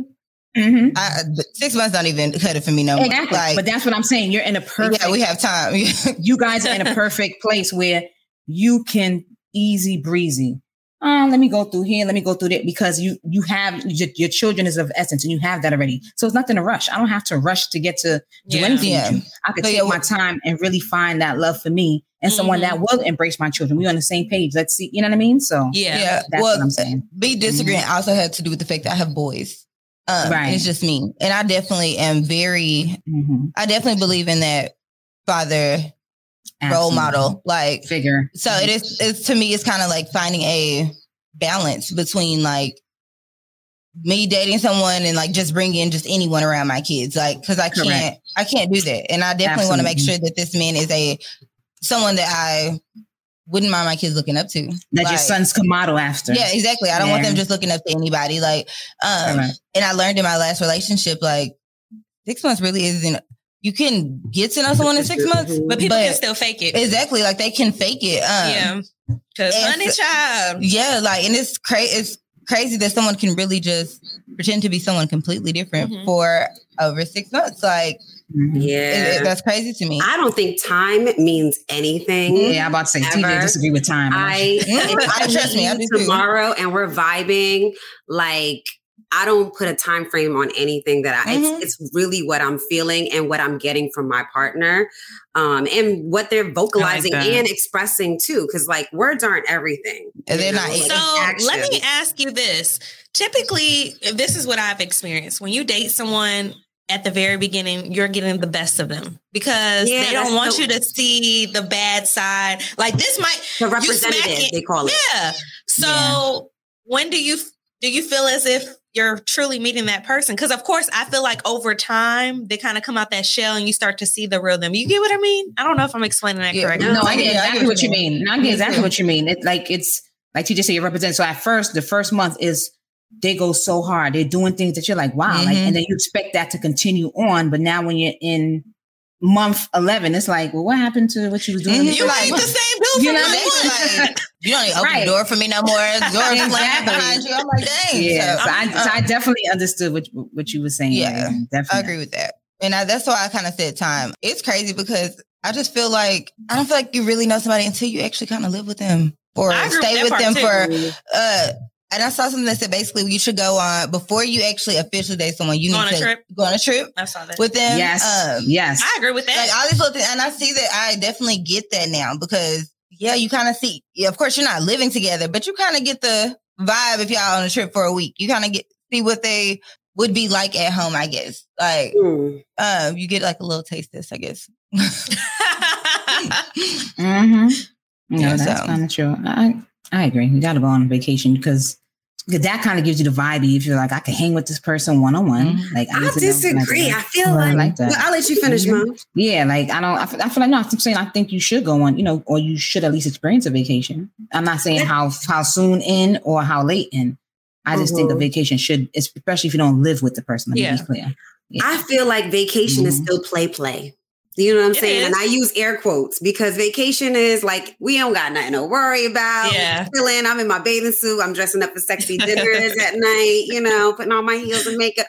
mm-hmm. I, six months don't even cut it for me no more. Exactly. Like, but that's what I'm saying. You're in a perfect. Yeah, we have time. you guys are in a perfect place where you can easy breezy. Oh, let me go through here. Let me go through that because you you have your, your, children is of essence and you have that already. So it's nothing to rush. I don't have to rush to get to do yeah. anything. Yeah. I could so take yeah, my time and really find that love for me and someone that mm-hmm. will embrace my children. We're on the same page. Let's see, you know what I mean? So Yeah. Yeah. that's well, what I'm saying. me mm-hmm. disagreeing also had to do with the fact that I have boys. Um, Right. It's just me, and I definitely am very. Mhm. I definitely believe in that father role model. Like figure. So it is. It's to me. It's kind of like finding a balance between like me dating someone and like just bringing just anyone around my kids. Like because I can't. Correct. I can't do that, and I definitely want to make sure that this man is a someone that I wouldn't mind my kids looking up to. That your sons can model after. yeah, exactly. I don't want them just looking up to anybody. Like, um, Correct. and I learned in my last relationship, like six months really isn't. You can get to know someone in six months, But people can still fake it. exactly like they can fake it. Um, yeah. Because so- child. yeah, like, and it's crazy. It's crazy that someone can really just pretend to be someone completely different Mhm. for over six months. Like, Mhm. it- Yeah. it- that's crazy to me. I don't think time means anything. Yeah, I'm about to say TJ disagree with time. I, Mhm. I Trust me, I meet do you too. tomorrow and we're vibing. Like I don't put a time frame on anything that I. Mhm. It's, it's really what I'm feeling and what I'm getting from my partner, um, and what they're vocalizing that. and expressing too. Because like words aren't everything. And they're know? not- Like, So it's let me ask you this. Typically, this is what I've experienced. When you date someone at the very beginning, you're getting the best of them because Yeah, they don't want the- you to see the bad side. Like this might The representative, they call it. Yeah. So when do you do you feel as if you're truly meeting that person? Because of course, I feel like over time they kind of come out that shell and you start to see the real them. You get what I mean? I don't know if I'm explaining that Yeah. correctly. No, I Yeah, get I exactly get what you you. mean. No, I get exactly what you mean. It like it's like you just say you represent. So at first, the first month is they go so hard. They're doing things that you're like, wow, like, Mhm. and then you expect that to continue on. But now when you're in month eleven, it's like, well, what happened to what you was doing? Mhm. You first ain't the same dude You from know, month They one. feel like, you don't even open Right. the door for me no more. Doors Exactly. behind you. I'm like, dang. Yeah, so, I, uh, so I definitely understood what what you were saying. Yeah, definitely. I agree with that. And I, that's why I kind of said time. It's crazy because I just feel like I don't feel like you really know somebody until you actually kind of live with them or I agree with stay with them too. for. uh And I saw something that said basically you should go on before you actually officially date someone. You Go need on a to trip? go on a trip I saw that. with them. Yes, Um, yes. I agree with that. like all these little things, and I see that I definitely get that now because yeah, you kind of see. Yeah, of course, you're not living together, but you kind of get the vibe if y'all on a trip for a week. You kind of get see what they would be like at home. I guess like Hmm. um, you get like a little taste this. I guess. Mm-hmm. No, Yeah, that's so- kind of true. I I agree. You got to go on a vacation because that kind of gives you the vibe. If you're like, I can hang with this person one on one. Like I need to know, like, disagree. I feel I like, like that. Well, I'll let you finish. Mom. Yeah, like I don't. I feel, I feel like no. I'm saying I think you should go on. You know, or you should at least experience a vacation. I'm not saying how how soon in or how late in. I just think a Mhm. vacation should, especially if you don't live with the person. Let me Yeah. be clear. Yeah. I feel like vacation is Mhm. still play play. You know what I'm It saying? And. I use air quotes because vacation is like we don't got nothing to worry about. Yeah. We're chilling. I'm in my bathing suit. I'm dressing up for sexy dinners at night. You know, putting on my heels and makeup.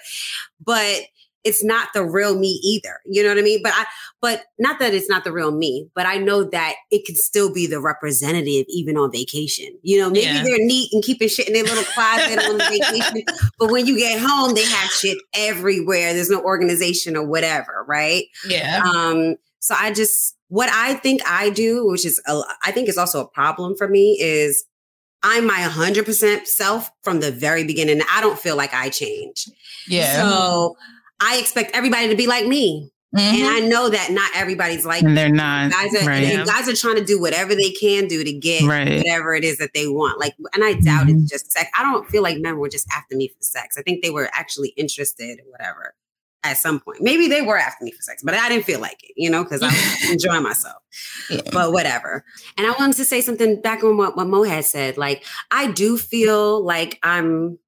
But it's not the real me either. You know what I mean? But I, but not that it's not the real me. But I know that it can still be the representative even on vacation. You know, maybe Yeah. they're neat and keeping shit in their little closet on the vacation. But when you get home, they have shit everywhere. There's no organization or whatever, right? yeah. Um, so I just what I think I do, which is a, I think is also a problem for me, is I'm my 100% self from the very beginning. I don't feel like I change. Yeah. So I expect everybody to be like me. Mhm. And I know that not everybody's like And they're not. guys are right. and guys are trying to do whatever they can do to get Right. whatever it is that they want. Like, and I doubt Mhm. it's just sex. I don't feel like men were just after me for sex. I think they were actually interested or whatever at some point. Maybe they were after me for sex, but I didn't feel like it, you know, because I was enjoying myself. Yeah. But whatever. And I wanted to say something back on what, what Mo had said. Like, I do feel like I'm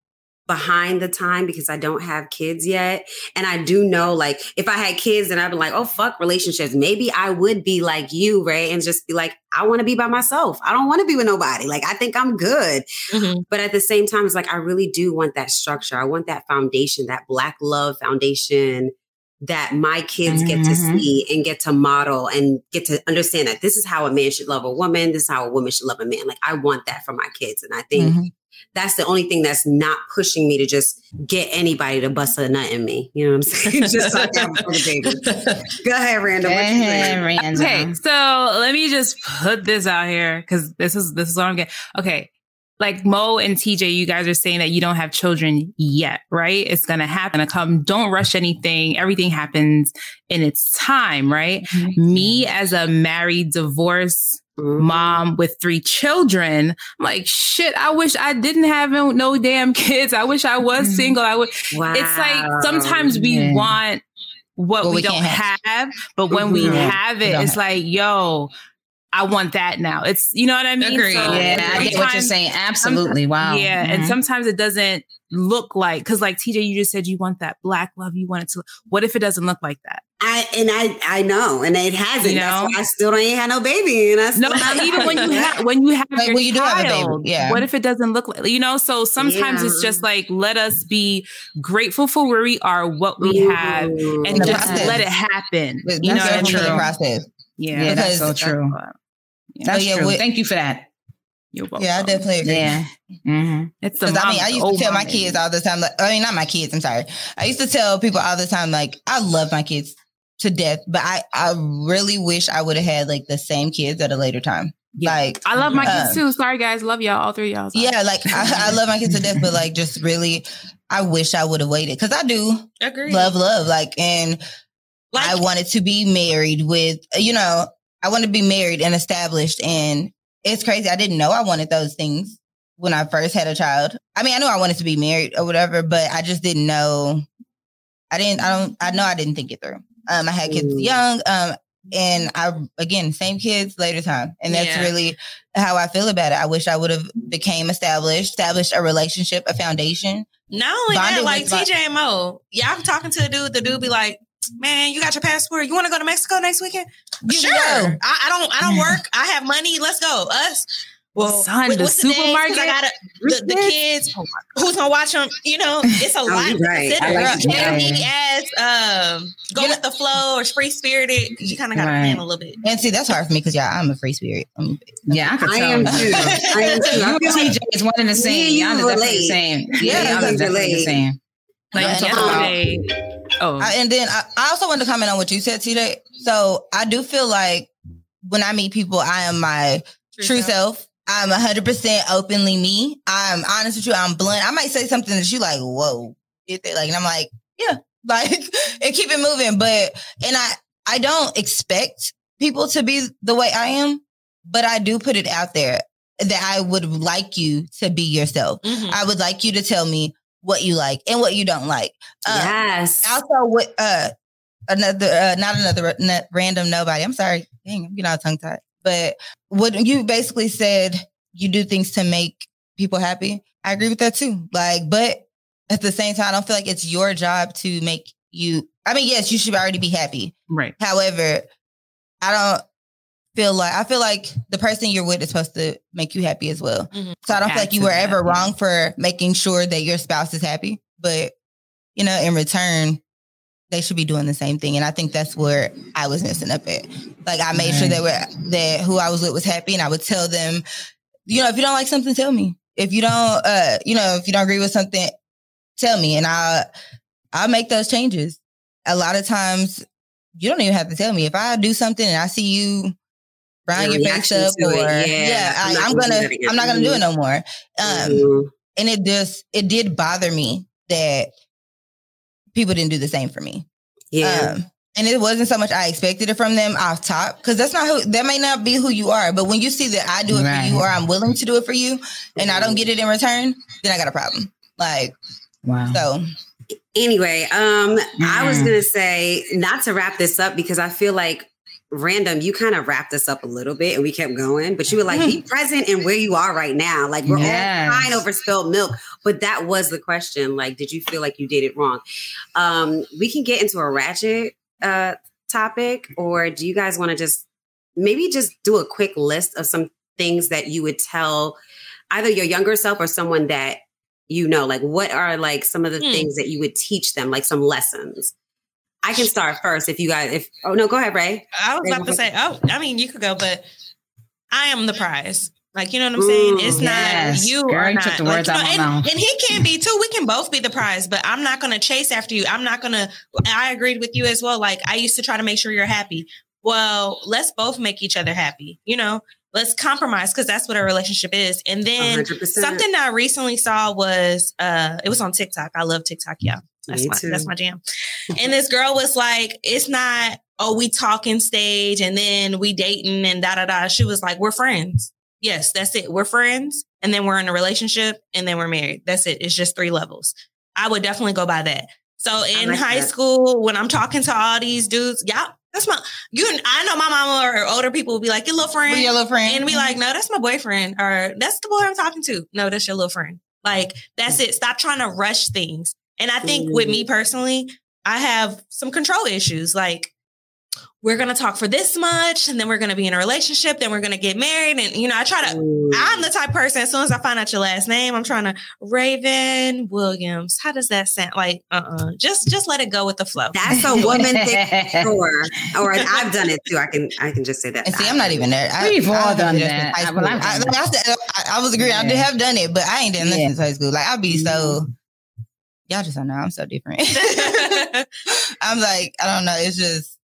behind the time because I don't have kids yet. And I do know, like, if I had kids, then I'd be like, oh, fuck relationships. Maybe I would be like you, Rae, and just be like, I want to be by myself. I don't want to be with nobody. Like, I think I'm good. Mhm. But at the same time, it's like, I really do want that structure. I want that foundation, that Black love foundation that my kids get to Mhm. see and get to model and get to understand that this is how a man should love a woman. This is how a woman should love a man. Like, I want that for my kids. And I think Mhm. That's the only thing that's not pushing me to just get anybody to bust a nut in me. You know what I'm saying? just so I can have the baby. Go ahead, Random. What you think? Okay, so let me just put this out here because this is this is what I'm getting. Okay, like Mo and TJ, you guys are saying that you don't have children yet, right? It's gonna happen. To come. Don't rush anything. Everything happens in its time, right? Mm-hmm. Me as a married, divorced. Mom with three children. I'm like, shit, I wish I didn't have no, no damn kids. I wish I was mm-hmm. single. I would. Wow. It's like sometimes we yeah. want what well, we, we, don't have, have, but when mm-hmm. we have it, it's like, yo, I want that now. It's you know what I mean. Agreed. So yeah, I get what you're saying. Absolutely. Wow. Yeah, mm-hmm. and sometimes it doesn't look like because, like TJ, you just said you want that black love. You want it to. What if it doesn't look like that? I and I I know, and it hasn't. You know? I still don't even have no baby, and I still no, even when you have when you have like, your when you child, do have a baby, yeah. What if it doesn't look like you know? So sometimes yeah. it's just like let us be grateful for where we are, what we Ooh. have, and just let it happen. That's you know, that's true. Process. Yeah, yeah that's so true. That's yeah, true. With, Thank you for that. You're welcome. Yeah, I definitely agree. Yeah. Mm-hmm. It's the I mean, I used to tell my kids all the time. Like, I mean, not my kids. I'm sorry. I used to tell people all the time, like, I love my kids to death, but I, I really wish I would have had like the same kids at a later time. Yeah. Like I love my kids um, too. Sorry guys, love y'all, all three y'all. Sorry. Yeah, like I, I, love my kids to death, but like just really, I wish I would have waited because I do agree. love love like and like, I wanted to be married with you know I want to be married and established. And it's crazy. I didn't know I wanted those things when I first had a child. I mean, I knew I wanted to be married or whatever, but I just didn't know. I didn't, I don't, I know I didn't think it through. Um, I had kids mm. young. Um, and I, again, same kids later time. And that's yeah. really how I feel about it. I wish I would have became established, established a relationship, a foundation. Not only that, like TJ Mo, yeah, I'm talking to a dude, the dude be like, man, you got your passport. You want to go to Mexico next weekend? You sure. I, I, don't. I don't work. I have money. Let's go. Us. Well, son, the supermarket. I got the, the, kids. Oh who's gonna watch them? You know, it's a oh, lot right. to consider. Like and as um, go you with the flow or free spirited, you kind of got to right. plan a little bit. And see, that's hard for me because yeah, I'm a free spirit. I'm, yeah, I can tell. I am too. I am too. You TJ is one and the same. Y'all are definitely the same. Yeah, y'all are definitely the same. Like and, oh, I, and then I, I also wanted to comment on what you said today. So I do feel like when I meet people, I am my true, true self. self. I'm 100% openly me. I'm honest with you. I'm blunt. I might say something that you like, whoa, like, and I'm like, yeah, like, and keep it moving. But, and I, I don't expect people to be the way I am, but I do put it out there that I would like you to be yourself. Mm-hmm. I would like you to tell me what you like and what you don't like. Um, yes. Also, what uh another uh, not another random knowbody. I'm sorry, dang, I'm getting all tongue tied. But what you basically said, you do things to make people happy. I agree with that too. Like, but at the same time, I don't feel like it's your job to make you. I mean, yes, you should already be happy. Right. However, I don't feel like I feel like the person you're with is supposed to make you happy as well. Mm-hmm. So I don't feel like you were ever wrong for making sure that your spouse is happy. But you know, in return, they should be doing the same thing. And I think that's where I was messing up at. Like I made right. sure that we're, that who I was with was happy, and I would tell them, you know, if you don't like something, tell me. If you don't, uh, you know, if you don't agree with something, tell me, and I'll I'll make those changes. A lot of times, you don't even have to tell me. If I do something and I see you Brown your, face up or yeah, yeah I, am gonna, gonna I'm not gonna do it no more. Um mm-hmm. and it just it did bother me that people didn't do the same for me. Yeah. Um, and it wasn't so much I expected it from them off top because that's not who that may not be who you are. But when you see that I do it right. for you or I'm willing to do it for you and I don't get it in return, then I got a problem. Like, wow. So anyway, um, mm. I was mm-hmm. gonna say not to wrap this up because I feel like random, you kind of wrapped us up a little bit and we kept going, but you were like, be mm. present in where you are right now. Like we're yes. all crying over spilled milk. But that was the question. Like, did you feel like you did it wrong? Um, we can get into a ratchet uh topic, or do you guys want to just maybe just do a quick list of some things that you would tell either your younger self or someone that you know? Like, what are like some of the hmm. things that you would teach them, like some lessons? I can start first if you guys. If oh no, go ahead, Rae. I was about to say, oh, I mean, you could go, but I am the prize. Like, you know what I'm saying? It's yes. not you Girl, are not. took the like, words you know, and, and he can be too. We can both be the prize, but I'm not going to chase after you. I'm not going to. I agreed with you as well. Like, I used to try to make sure you're happy. Well, let's both make each other happy. You know, let's compromise because that's what a relationship is. And then 100%. something that I recently saw was, uh, it was on TikTok. I love TikTok. Yeah. That's Me my, too. that's my jam. and this girl was like, it's not, oh, we talking stage and then we dating and da da da. She was like, we're friends. Yes, that's it. We're friends. And then we're in a relationship and then we're married. That's it. It's just three levels. I would definitely go by that. So in like high that. school, when I'm talking to all these dudes, y'all, that's my, you, I know my mama or older people will be like, your little friend. Your little friend. And be mm-hmm. like, no, that's my boyfriend, or that's the boy I'm talking to. No, that's your little friend. Like, that's mm. it. Stop trying to rush things. And I think with me personally, I have some control issues. Like, we're gonna talk for this much, and then we're gonna be in a relationship, then we're gonna get married. And you know, I try to I'm the type of person, as soon as I find out your last name, I'm trying to Raven Williams. How does that sound? Like, uh-uh. Just just let it go with the flow. That's a woman thing, sure. Or I've done it too. I can I can just say that. And see, I'm not even there. I, We've all I've done that. I- well, school. I've I, done I, I, I was agreeing. I did have done it, but I ain't done nothing Yeah. since high school. Like I'll be so. Mm-hmm. Y'all just don't know. I'm so different. I'm like, I don't know. It's just,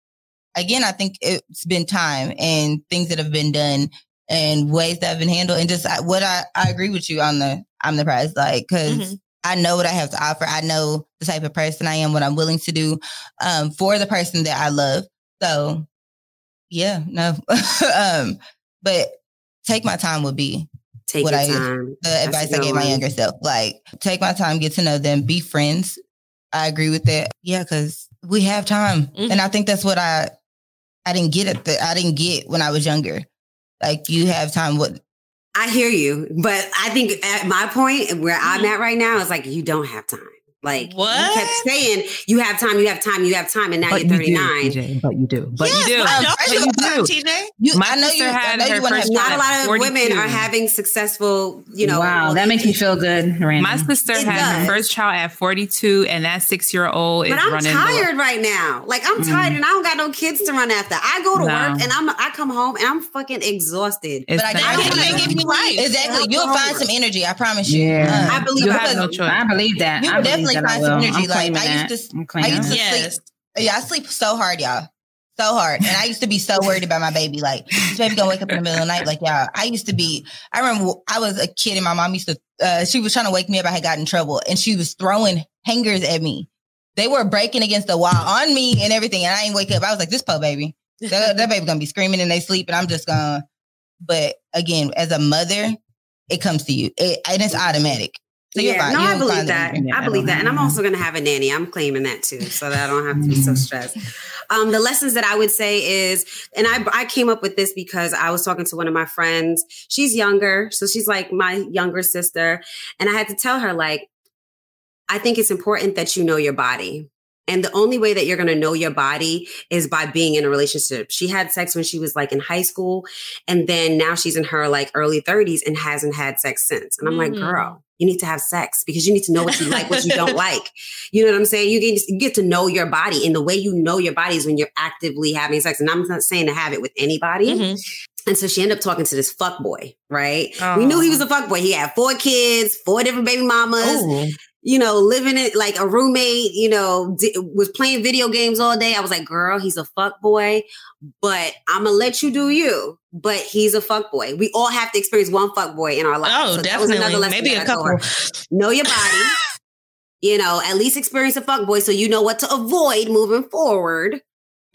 again, I think it's been time and things that have been done and ways that have been handled. And just I, what I, I agree with you on the, I'm the prize. Like, because Mhm. I know what I have to offer. I know the type of person I am, what I'm willing to do um, for the person that I love. So, yeah, no. um, but take my time would be Take what your I- time. the That's advice I gave my younger self. Like, take my time, get to know them, be friends. I agree with that. Yeah, because we have time, Mhm. and I think that's what I I didn't get at the I didn't get when I was younger. Like, you have time. What? I hear you, but I think at my point where I'm at right now is like you don't have time. Like What? you kept saying you have time, you have time, you have time, and now But you're you do, 39. TJ, but you do. But yes, you do. why don't you of have all, time, TJ? You, My I know sister you. I had know her you want to have first Not a lot of 42. women are having successful, you know. wow, that makes me feel good, Randy. My sister It had does. her first child at 42, and that six year old is But I'm running. tired right now. Like I'm tired, and I don't got no kids to run after. I go to No. work, and I'm I come home, and I'm fucking exhausted. It's But I the- got That you. can't give you life. Exactly. You'll find some energy. I promise you. Yeah. Um, I believe You have no choice. I believe that. You I will believe definitely that I find some will. energy. I'm Like, I used to- I'm I claiming used to Yes. sleep. Yeah, I sleep so hard, y'all. So hard. And I used to be so worried about my baby. Like, this baby gonna wake up in the middle of the night. Like, y'all, I used to be, I remember I was a kid and my mom used to, uh, she was trying to wake me up. I had gotten in trouble and she was throwing hangers at me. They were breaking against the wall on me and everything. And I didn't wake up. I was like, this poor baby. That, that baby gonna be screaming and they sleep and I'm just gonna, but again, as a mother, it comes to you. It, and it's automatic. So yeah, no, I believe that. I believe that, and I'm also going to have a nanny. I'm claiming that too, so that I don't have to be so stressed. Um, the lessons that I would say is, and I I came up with this because I was talking to one of my friends. She's younger, so she's like my younger sister, and I had to tell her like, I think it's important that you know your body. And the only way that you're going to know your body is by being in a relationship. She had sex when she was like in high school. And then now she's in her like early 30s and hasn't had sex since. And I'm like, Mhm. girl, you need to have sex because you need to know what you like, what you don't like. You know what I'm saying? You get, you get to know your body. And the way you know your body is when you're actively having sex. And I'm not saying to have it with anybody. Mhm. And so she ended up talking to this fuck boy, right? We knew he was a fuck boy. He had four kids, four different baby mamas Ooh. you know, living it like a roommate, you know, di- was playing video games all day. I was like, girl, he's a fuck boy, but I'm gonna let you do you. But he's a fuck boy. We all have to experience one fuck boy in our life. Oh, So that was another definitely. Maybe that a I told her. couple. Know your body. you know, at least experience a fuck boy so you know what to avoid moving forward.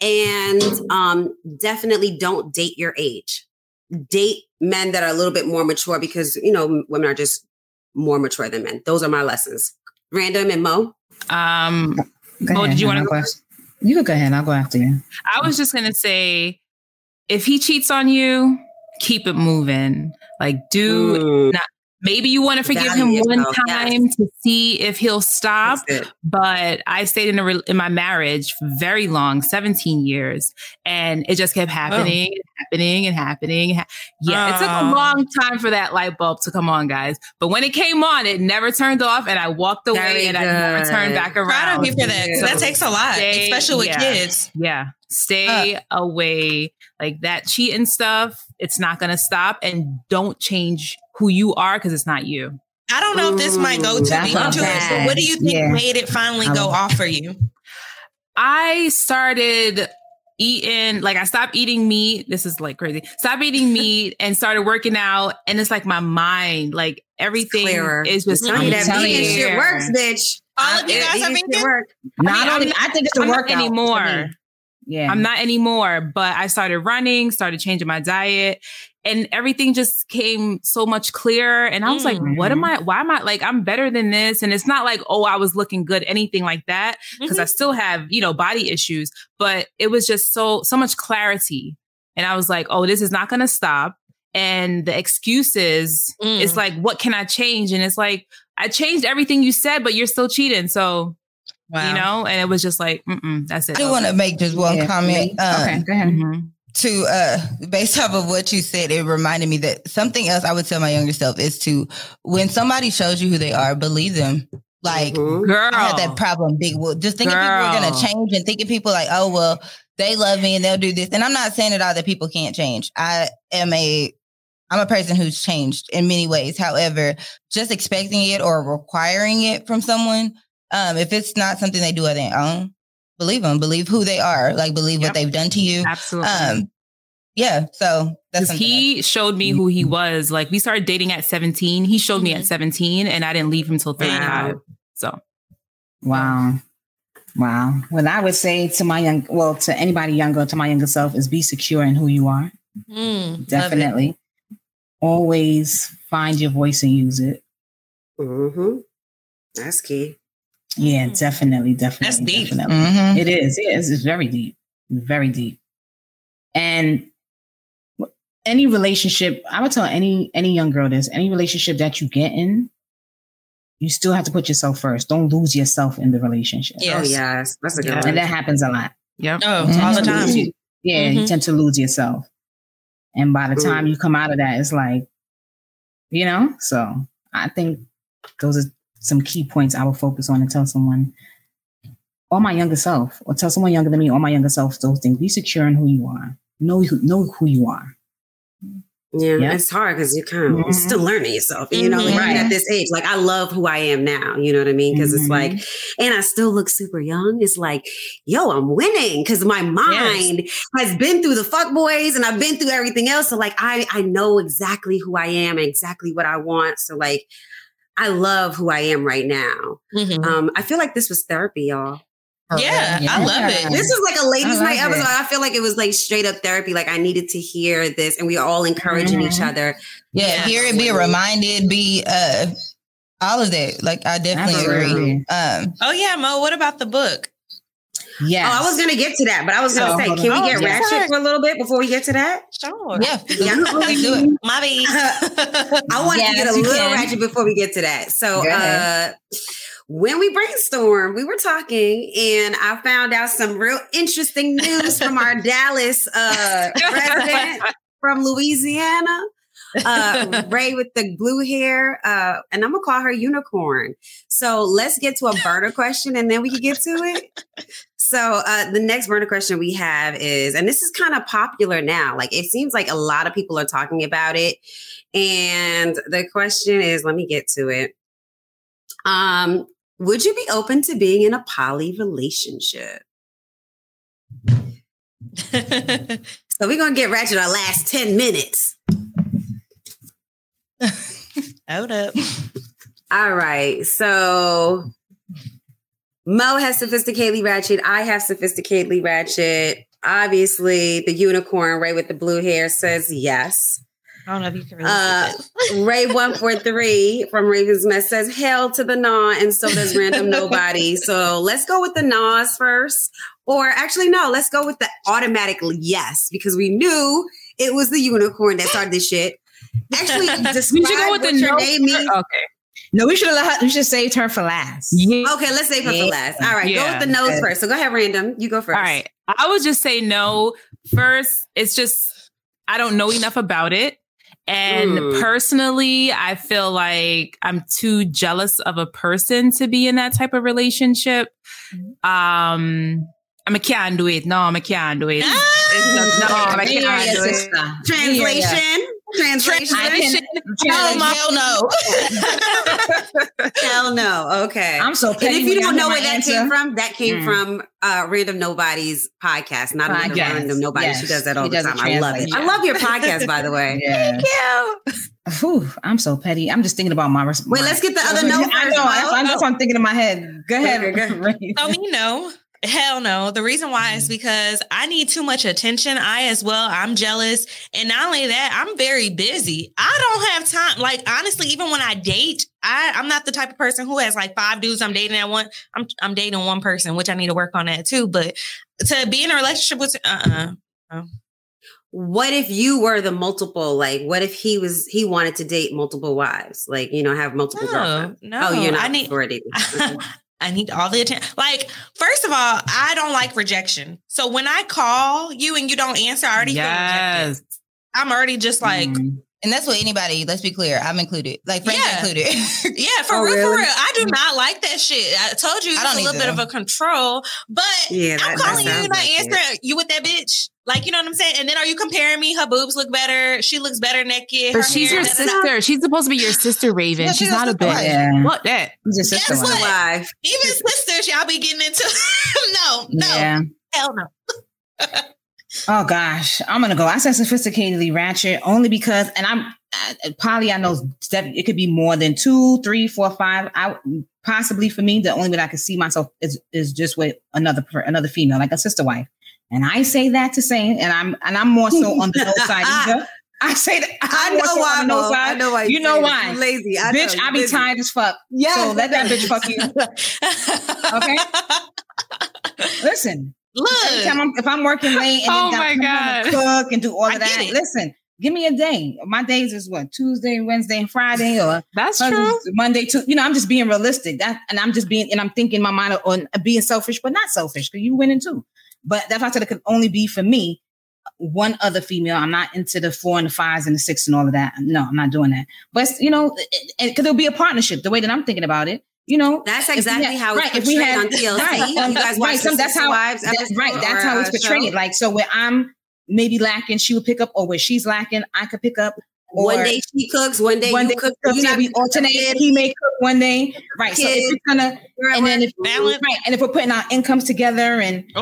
And um, definitely don't date your age. Date men that are a little bit more mature because you know women are just more mature than men. Those are my lessons. Random and Mo. Um, Go Oh, ahead, did you want to go go? after- You can go ahead. I'll go after you. I was just gonna say, if he cheats on you, keep it moving. Like, do not. Maybe you want to forgive Value him one yourself, time yes. to see if he'll stop. But I stayed in a re- in my marriage for very long, seventeen years, and it just kept oh. happening, and happening, and happening. Ha- Yeah, it took a Oh. long time for that light bulb to come on, guys. But when it came on, it never turned off, and I walked away, Very and I never turned back around. Proud of you for that. 'cause that So takes a lot, stay- especially with yeah. kids. Yeah. Stay uh, away. Like that cheating stuff, it's not going to stop. And don't change who you are because it's not you. I don't know if this might go too deep into it, but what do you think yeah. made it finally go off for you? I started eating like I stopped eating meat. This is like crazy. Stop eating meat and started working out. And it's like my mind, like everything is just I'm that vegan shit works, bitch. All of you guys are vegan. Work. Not I, mean, only, I think it's a workout anymore. Yeah. I'm not anymore, but I started running, started changing my diet, and everything just came so much clearer. And I was mm-hmm. like, what am I? Why am I like, I'm better than this? And it's not like, oh, I was looking good, anything like that. because mm-hmm. I still have, you know, body issues, but it was just so, so much clarity. And I was like, oh, this is not going to stop. And the excuses, mm. it's like, what can I change? And it's like, I changed everything you said, but you're still cheating. So Wow. You know, and it was just like, that's it. I do want to make just one yeah. comment. Um, okay, go ahead. Mm-hmm. To uh, based off of what you said, it reminded me that something else I would tell my younger self is to when somebody shows you who they are, believe them. Like, mm-hmm. Girl. I had that problem big. Well, just thinking Girl. people are going to change and thinking people like, oh, well, they love me and they'll do this. And I'm not saying at all that people can't change. I am a I'm a person who's changed in many ways. However, just expecting it or requiring it from someone um, if it's not something they do on their own, believe them, believe who they are, like believe yep. what they've done to you. Absolutely. Um, yeah. So that's he showed me who he was. Like we started dating at 17. He showed mm-hmm. me at mm-hmm. 17 and I didn't leave him till 35. Wow. So wow. Wow. What I would say to my young, well, to anybody younger, to my younger self, is be secure in who you are. Mm, Definitely. Always find your voice and use it. Mm-hmm. That's key. Yeah, mm. definitely, definitely. That's deep. Definitely. Mm-hmm. It is. It is. It's very deep. Very deep. And any relationship, I would tell any any young girl this: any relationship that you get in, you still have to put yourself first. Don't lose yourself in the relationship. Yes. Oh yes, that's a good yeah. one. And that happens a lot. Yep. Oh, mm-hmm. all the time. You, yeah, mm-hmm. you tend to lose yourself, and by the time you come out of that, it's like, you know. So I think those are some key points I will focus on and tell someone, or my younger self, or tell someone younger than me, or my younger self, those things. Be secure in who you are. Know who, know who you are. Yeah, yeah, it's hard because you kind of mm-hmm. still learning yourself. You know, mm-hmm. like at this age, like I love who I am now. You know what I mean? Because mm-hmm. it's like, mm-hmm. and I still look super young. It's like, yo, I'm winning because my mind yes. has been through the fuck boys and I've been through everything else. So like, I I know exactly who I am and exactly what I want. So like, I love who I am right now. Mm-hmm. Um, I feel like this was therapy, y'all. Yeah, yeah, I love it. This is like a ladies' night episode. It. I feel like it was like straight up therapy. Like I needed to hear this, and we are all encouraging mm-hmm. each other. Yeah, yeah, hear it, be reminded, be uh, all of that. Like I definitely agree. Um, oh yeah, Mo. What about the book? Yeah. Oh, I was gonna get to that, but I was gonna oh, say, can we get oh, ratchet for a little bit before we get to that? Sure. Yeah. Yeah. Let's do it. Mommy. I want yes, to get a little can. ratchet before we get to that. So uh when we brainstormed, we were talking and I found out some real interesting news from our Dallas uh resident from Louisiana uh, Rae with the blue hair, uh, and I'm gonna call her Unicorn. So let's get to a burner question, and then we can get to it. So uh, the next burner question we have is, and this is kind of popular now. Like it seems like a lot of people are talking about it, and the question is, let me get to it. Um, would you be open to being in a poly relationship? so we're gonna get ratchet our last 10 minutes. Hold up. All right. So Mo has sophisticatedly ratchet. I have sophisticatedly ratchet. Obviously, the unicorn Rae with the blue hair says yes. I don't know if you can really uh, Rae one four three from Raven's Nest says hell to the nah, and so does random knowbody. So let's go with the nas first, or actually no, let's go with the automatic yes because we knew it was the unicorn that started this shit. Actually, describe should go with the your name means. Okay. No, we should have we should saved her for last. Yeah. Okay, let's save her yeah. for last. All right, yeah. go with the nose first. So go ahead, random. You go first. All right. I would just say no. First, it's just I don't know enough about it. And mm. personally, I feel like I'm too jealous of a person to be in that type of relationship. Mm-hmm. Um, I can't do it. No, I can't do it. no, I can't do it. Translation. Translation. Hell, hell no. Hell no. Okay. I'm so And if you don't know where that answer. came from, that came Mm. from uh, Random Knowbody's podcast. Not Podcast. Random Knowbody. She does that all She the time. I love it. translate. I love your podcast, by the way. Yeah. you. Whew, I'm so petty. I'm just thinking about my. res- Wait, let's get the other note I know. Mo. That's, that's what I'm thinking in my head. Go ahead. Okay, go Rae. So me, no. Hell no. The reason why is because I need too much attention. I as well. I'm jealous. And not only that, I'm very busy. I don't have time. Like honestly, even when I date, I, I'm not the type of person who has like five dudes I'm dating at one. I'm I'm dating one person, which I need to work on that too. But to be in a relationship with uh uh What if you were the multiple? Like, what if he was he wanted to date multiple wives? Like, you know, have multiple No, girlfriends. no, Oh, you're not I need- dating. I need all the attention. Like, first of all, I don't like rejection. So when I call you and you don't answer, I already feel Yes. rejected. I'm already just like, Mm. And that's what anybody, let's be clear, I'm included. Like friends Yeah. included. yeah, for Oh, real, for real. I do not like that shit. I told you I it's don't a little bit of a control, but Yeah, I'm that- that calling you, and you're not like it. answering. You with that bitch? Like, you know what I'm saying? And then are you comparing me? Her boobs look better. She looks better naked. But her she's hair, your da, da, da. sister. She's supposed to be your sister, Raven. Yeah, she's she's not a a bitch. Yeah. What that? He's your sister. Guess wife. what? Wife. Even sisters, y'all be getting into. no, no, Yeah. hell no. Oh gosh, I'm gonna go. I said sophisticatedly ratchet only because, and I'm uh, poly. I know step. It could be more than two, three, four, five. I possibly for me, the only way I can see myself is is just with another per- another female, like a sister wife. And I say that to say, and I'm and I'm more so on the no side either. I say that I I'm more know so why. on the no side. I know why. You know why? You lazy. I bitch, I be busy. tired as fuck. Yeah. so let that bitch fuck you. Okay. Listen, Look. I'm, if I'm working late and Oh my God. cook and do all of that, listen, give me a day. My days is what Tuesday, Wednesday, and Friday, or That's true. Monday to you know. I'm just being realistic. That and I'm just being and I'm thinking my mind on being selfish, but not selfish because you winning too. But that's why I said it could only be for me. One other female. I'm not into the four and the fives and the six and all of that. No, I'm not doing that. But you know, because it'll be a partnership. The way that I'm thinking about it, you know, That's exactly had- how it's right, if we portrayed had- on TLC. right, You um, guys watch some- that's how Wives that- right. That's how it's portrayed. show? Like so, where I'm maybe lacking, she would pick up, or where she's lacking, I could pick up. Or one day she cooks, one day one you day cook. cook, You yeah, we alternate. kids. He may cook one day, right? So if Kids. we're gonna, You're at and then if Balance. right, and if we're putting our incomes together and Ooh.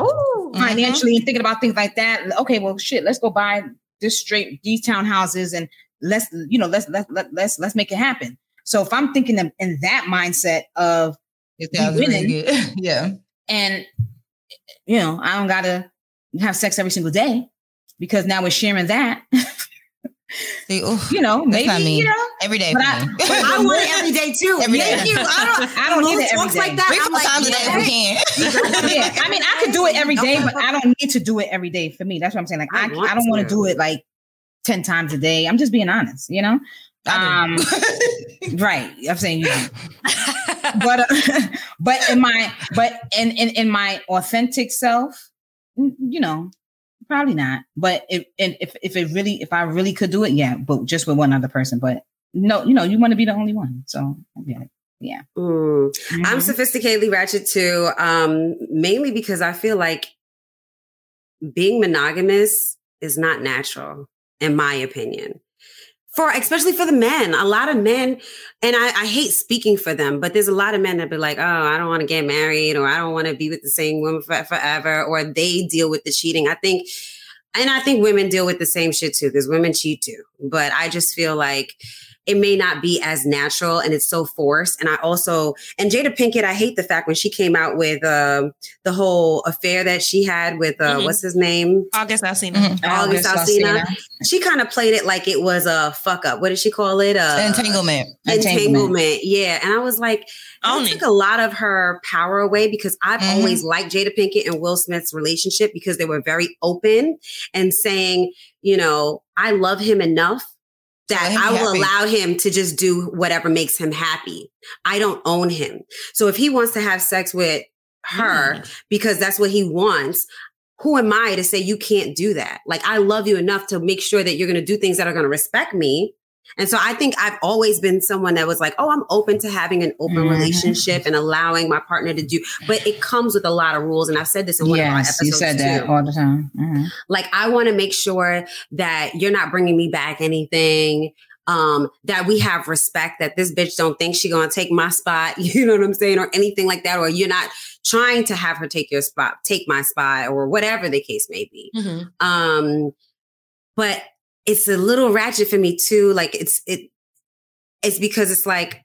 Uh-huh. financially and thinking about things like that, okay, well, shit, let's go buy this straight these townhouses and let's you know let's let, let let's let's make it happen. So if I'm thinking of, in that mindset of It really winning. yeah. and you know I don't gotta have sex every single day because now we're sharing that. See, oof, you know, maybe not me. you know. Every day But for I- me. but I want it every day too. Every Thank day. you. I don't. I don't need it every talks day. like that. Three, four like, times a day if we can. yeah, I mean, I could do it every day, but I don't need to do it every day for me. That's what I'm saying. Like, I I, I don't want to. to do it like 10 times a day. I'm just being honest, you know? Um, right. I'm saying you do. but, uh, but in my, but in, in, in my authentic self, you know, probably not. But if, and if, if it really, if I really could do it, yeah, but just with one other person. But no, you know, you want to be the only one. So yeah. Yeah. Mm. I'm Mhm. sophisticatedly ratchet too, um, mainly because I feel like being monogamous is not natural, in my opinion. For especially for the men, a lot of men, and I, I hate speaking for them, but there's a lot of men that be like, "Oh, I don't want to get married, or I don't want to be with the same woman for, forever," or they deal with the cheating. I think, and I think women deal with the same shit too, because women cheat too. But I just feel like it may not be as natural and it's so forced. And I also, and Jada Pinkett, I hate the fact when she came out with um, the whole affair that she had with, uh, Mhm. what's his name? August Alsina. Mhm. August Alsina. She kind of played it like it was a fuck up. What did she call it? Uh, Entanglement. entanglement. Yeah. And I was like, Own that it. took a lot of her power away because I've Mhm. always liked Jada Pinkett and Will Smith's relationship because they were very open and saying, you know, I love him enough that I will happy. allow him to just do whatever makes him happy. I don't own him. So if he wants to have sex with her because that's what he wants, who am I to say you can't do that? Like I love you enough to make sure that you're going to do things that are going to respect me And so I think I've always been someone that was like, oh, I'm open to having an open mm-hmm. relationship and allowing my partner to do, but it comes with a lot of rules. And I've said this in one yes, of our episodes. You said too. that all the time. Mm-hmm. Like I want to make sure that you're not bringing me back anything um, that we have respect that this bitch don't think she gonna take my spot, you know what I'm saying, or anything like that, or you're not trying to have her take your spot, take my spot, or whatever the case may be. Mm-hmm. Um, but it's a little ratchet for me too. Like it's it, it's because it's like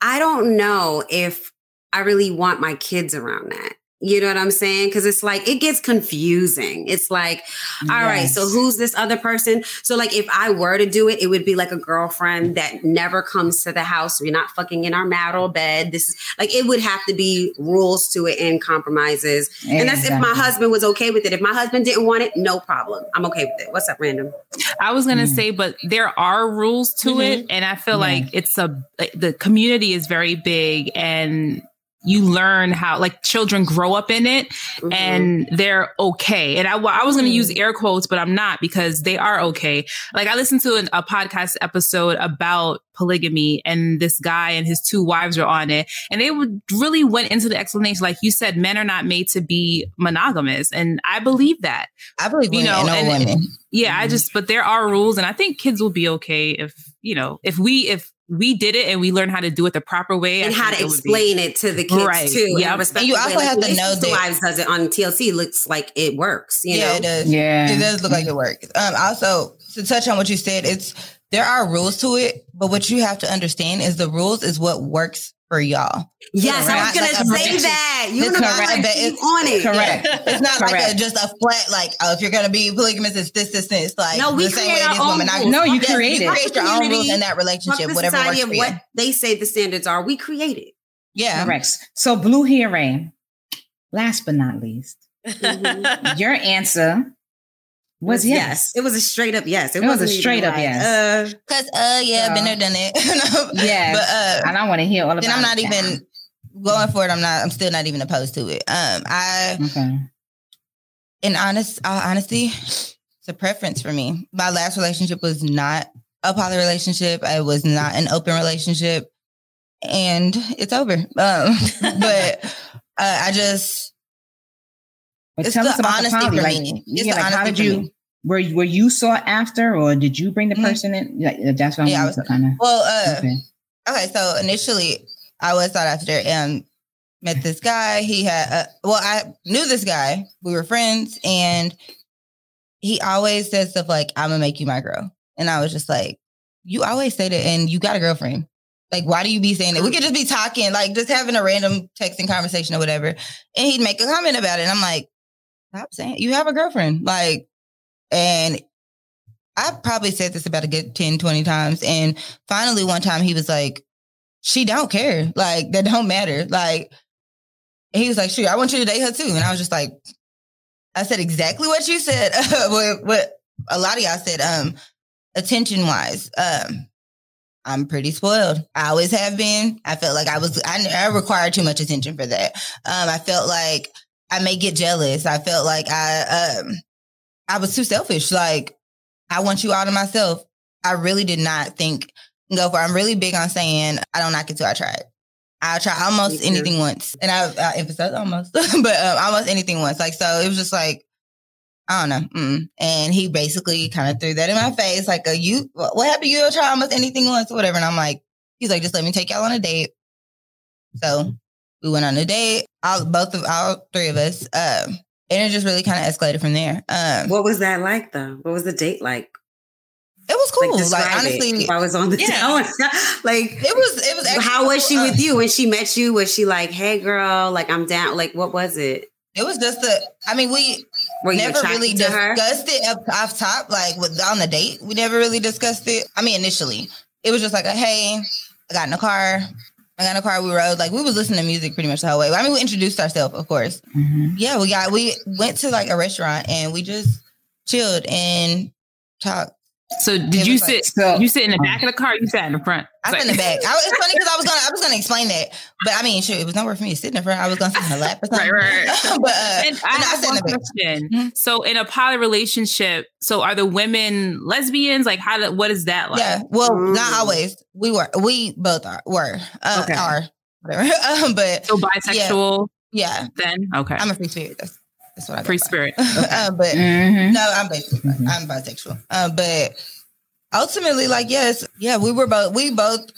I don't know if I really want my kids around that. You know what I'm saying? Because it's like it gets confusing. It's like, all yes. right, so who's this other person? So like, if I were to do it, it would be like a girlfriend that never comes to the house. We're not fucking in our marital bed. This is like it would have to be rules to it and compromises. Exactly. And that's if my husband was okay with it. If my husband didn't want it, no problem. I'm okay with it. What's up, random? I was gonna mm. say, but there are rules to mm-hmm. it, and I feel yeah. like it's a the community is very big and you learn how like children grow up in it mm-hmm. and they're okay. And I, I was going to use mm. air quotes, but I'm not because they are okay. Like I listened to an, a podcast episode about polygamy and this guy and his two wives are on it. And they would really went into the explanation. Like you said, men are not made to be monogamous. And I believe that. I believe, you know, and, women. yeah, mm-hmm. I just, but there are rules and I think kids will be okay if, you know, if we, if we did it and we learned how to do it the proper way and how to it explain it to the kids right. too. Yeah, and you also way. have like, to know that Wives does it on TLC. Looks like it works. You yeah, know? it does. Yeah, it does look like it works. Um, also to touch on what you said, it's there are rules to it, but what you have to understand is the rules is what works for y'all. Yes, I was gonna like say that. You know, correct, like, it's on it. Correct. It's not correct. like a, just a flat like, oh, if you're gonna be polygamous, it's this, this, this. Like no, we the same way it is woman. I, no, you yes, create it. create your own rules in that relationship. Whatever works for what they say the standards are, we create it. Yeah, correct. So blue hair rain. Last but not least, mm-hmm. your answer was yes. yes. It was a straight up yes. It, it was a straight up like, yes. Uh, Cause uh yeah, so, been there, done it. yeah, but uh, I don't want to hear all about. Then I'm not even going for it. I'm not. I'm still not even opposed to it. Um, I. Okay. In honest, uh, honesty, it's a preference for me. My last relationship was not a poly relationship. It was not an open relationship, and it's over. Um, but uh, I just. But tell us about the poly. Like, yeah, like how did you? Were were you sought after, or did you bring the mm-hmm. person in? Like, that's what I'm yeah, kind of. Well, uh, okay. okay. So initially, I was sought after and met this guy. He had, uh, well, I knew this guy. We were friends, and he always said stuff like, "I'm gonna make you my girl," and I was just like, "You always say that, and you got a girlfriend." Like, why do you be saying that? We could just be talking, like just having a random texting conversation or whatever. And he'd make a comment about it. And I'm like, stop saying you have a girlfriend. Like, and I probably said this about a good 10, 20 times. And finally, one time he was like, she don't care. Like, that don't matter. Like, he was like, sure, I want you to date her too. And I was just like, I said exactly what you said. what, what a lot of y'all said, um, attention wise. Um, I'm pretty spoiled. I always have been. I felt like I was, I, I required too much attention for that. Um, I felt like I may get jealous. I felt like I, um, I was too selfish. Like, I want you all to myself. I really did not think go for. It. I'm really big on saying I don't knock it till I try it. I'll try almost anything once, and I, I emphasize almost, but um, almost anything once. Like so, it was just like I don't know. Mm. And he basically kind of threw that in my face, like, a, "You, what happened? You'll try almost anything once, or whatever." And I'm like, he's like, "Just let me take y'all on a date." So we went on a date, all both of all three of us, um, and it just really kind of escalated from there. Um, what was that like, though? What was the date like? It was cool. Like, like honestly, if I was on the yeah. like it was. It was. How was she with you when she met you? Was she like, "Hey, girl, like I'm down"? Like, what was it? It was just a. I mean, we Were never really discussed it up off top, like with on the date. We never really discussed it. I mean, initially, it was just like a, "Hey, I got in a car." I got in a car. We rode like we was listening to music pretty much the whole way. I mean, we introduced ourselves, of course. Mm-hmm. Yeah, we got we went to like a restaurant and we just chilled and talked So did you sit? so, you sit in the back of the car? you sat in the front. I sat in the back. I, it's funny because I was gonna I was gonna explain that, but I mean, sure, it was nowhere for me to sit in the front. I was gonna sit in the lap or something. right, right. but uh, and I have one question. Mm-hmm. So in a poly relationship, so are the women lesbians? Like how? what is that like? Yeah. Well, mm. not always. We were. We both are. Were. Uh, okay. Are whatever. um, but so bisexual. Yeah. yeah. Then okay. I'm a free spirit. That's that's what I free spirit. Okay. uh, but mm-hmm. no, I'm basically mm-hmm. I'm bisexual. Uh, but ultimately, like yes, yeah, we were both we both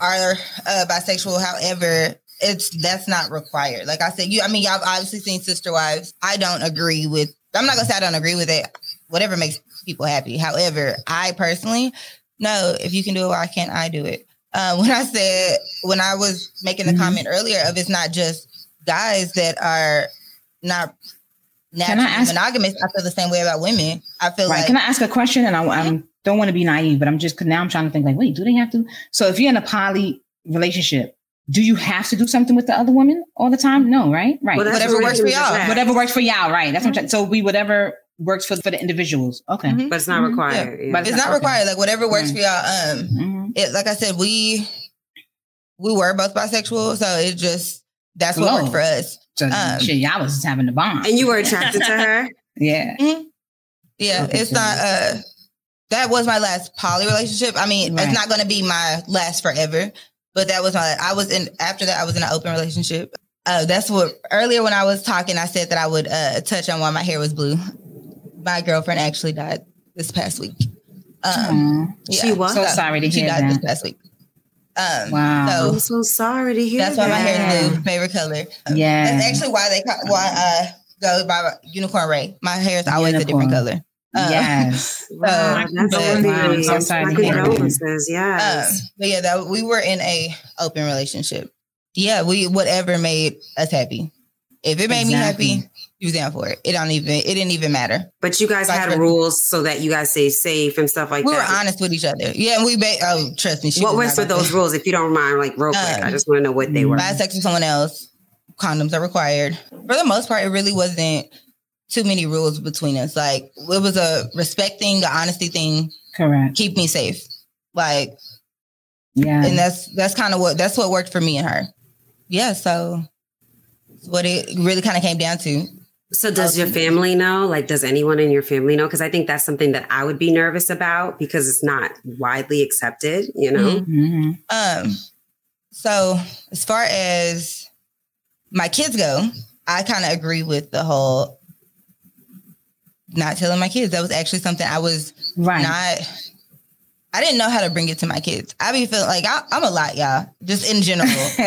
are uh, bisexual. However, it's that's not required. Like I said, you I mean y'all obviously seen Sister Wives. I don't agree with. I'm not gonna say I don't agree with it. Whatever makes people happy. However, I personally no. If you can do it, why can't I do it? Uh, when I said when I was making the mm-hmm. comment earlier of it's not just guys that are not naturally ask, monogamous. I feel the same way about women. I feel right. like. Can I ask a question? And I, I don't want to be naive, but I'm just now I'm trying to think like, wait, do they have to? So if you're in a poly relationship, do you have to do something with the other woman all the time? No, right? Right. Well, whatever works for y'all. Whatever works for y'all. Right. That's mm-hmm. what. I'm so we whatever works for for the individuals. Okay. Mm-hmm. But it's not mm-hmm. required. Yeah. Yeah. But it's, it's not, not required. Like whatever works for y'all. Um, mm-hmm. it like I said, we we were both bisexual, so it just that's what Whoa. worked for us. So um, shit, y'all was just having the bond. And you were attracted to her? yeah. Mm-hmm. Yeah. Okay, it's not uh that was my last poly relationship. I mean, right. it's not gonna be my last forever, but that was my I was in after that I was in an open relationship. Uh, that's what earlier when I was talking, I said that I would uh, touch on why my hair was blue. My girlfriend actually died this past week. Um, yeah. She was so sorry to hear she died that. this past week. Um, wow. So, I'm so sorry to hear That's why my hair is blue, favorite color. Um, yeah. That's actually why they why I go by Unicorn Rae. My hair is always Unicorn. a different color. Uh, yes. wow, that's but, wow, so sorry to hear Yes. Um, but yeah, that we were in a open relationship. Yeah, we whatever made us happy. If it made exactly. me happy, you was down for it. It don't even it didn't even matter. But you guys had rules so that you guys stay safe and stuff like we that. We were honest with each other. Yeah, and we ba- oh trust me. What was for those rules? If you don't mind, like real quick, um, I just want to know what they were. Bad sex with someone else. Condoms are required. For the most part, it really wasn't too many rules between us. Like it was a respect thing, the honesty thing. Correct. Keep me safe. Like yeah, and that's that's kind of what that's what worked for me and her. Yeah, so what it really kind of came down to. So does your family know? Like, does anyone in your family know? Because I think that's something that I would be nervous about because it's not widely accepted, you know? Mm-hmm. Um, so as far as my kids go, I kind of agree with the whole not telling my kids. That was actually something I was right. not I didn't know how to bring it to my kids. I be feeling like I, am a lot, y'all, just in general. so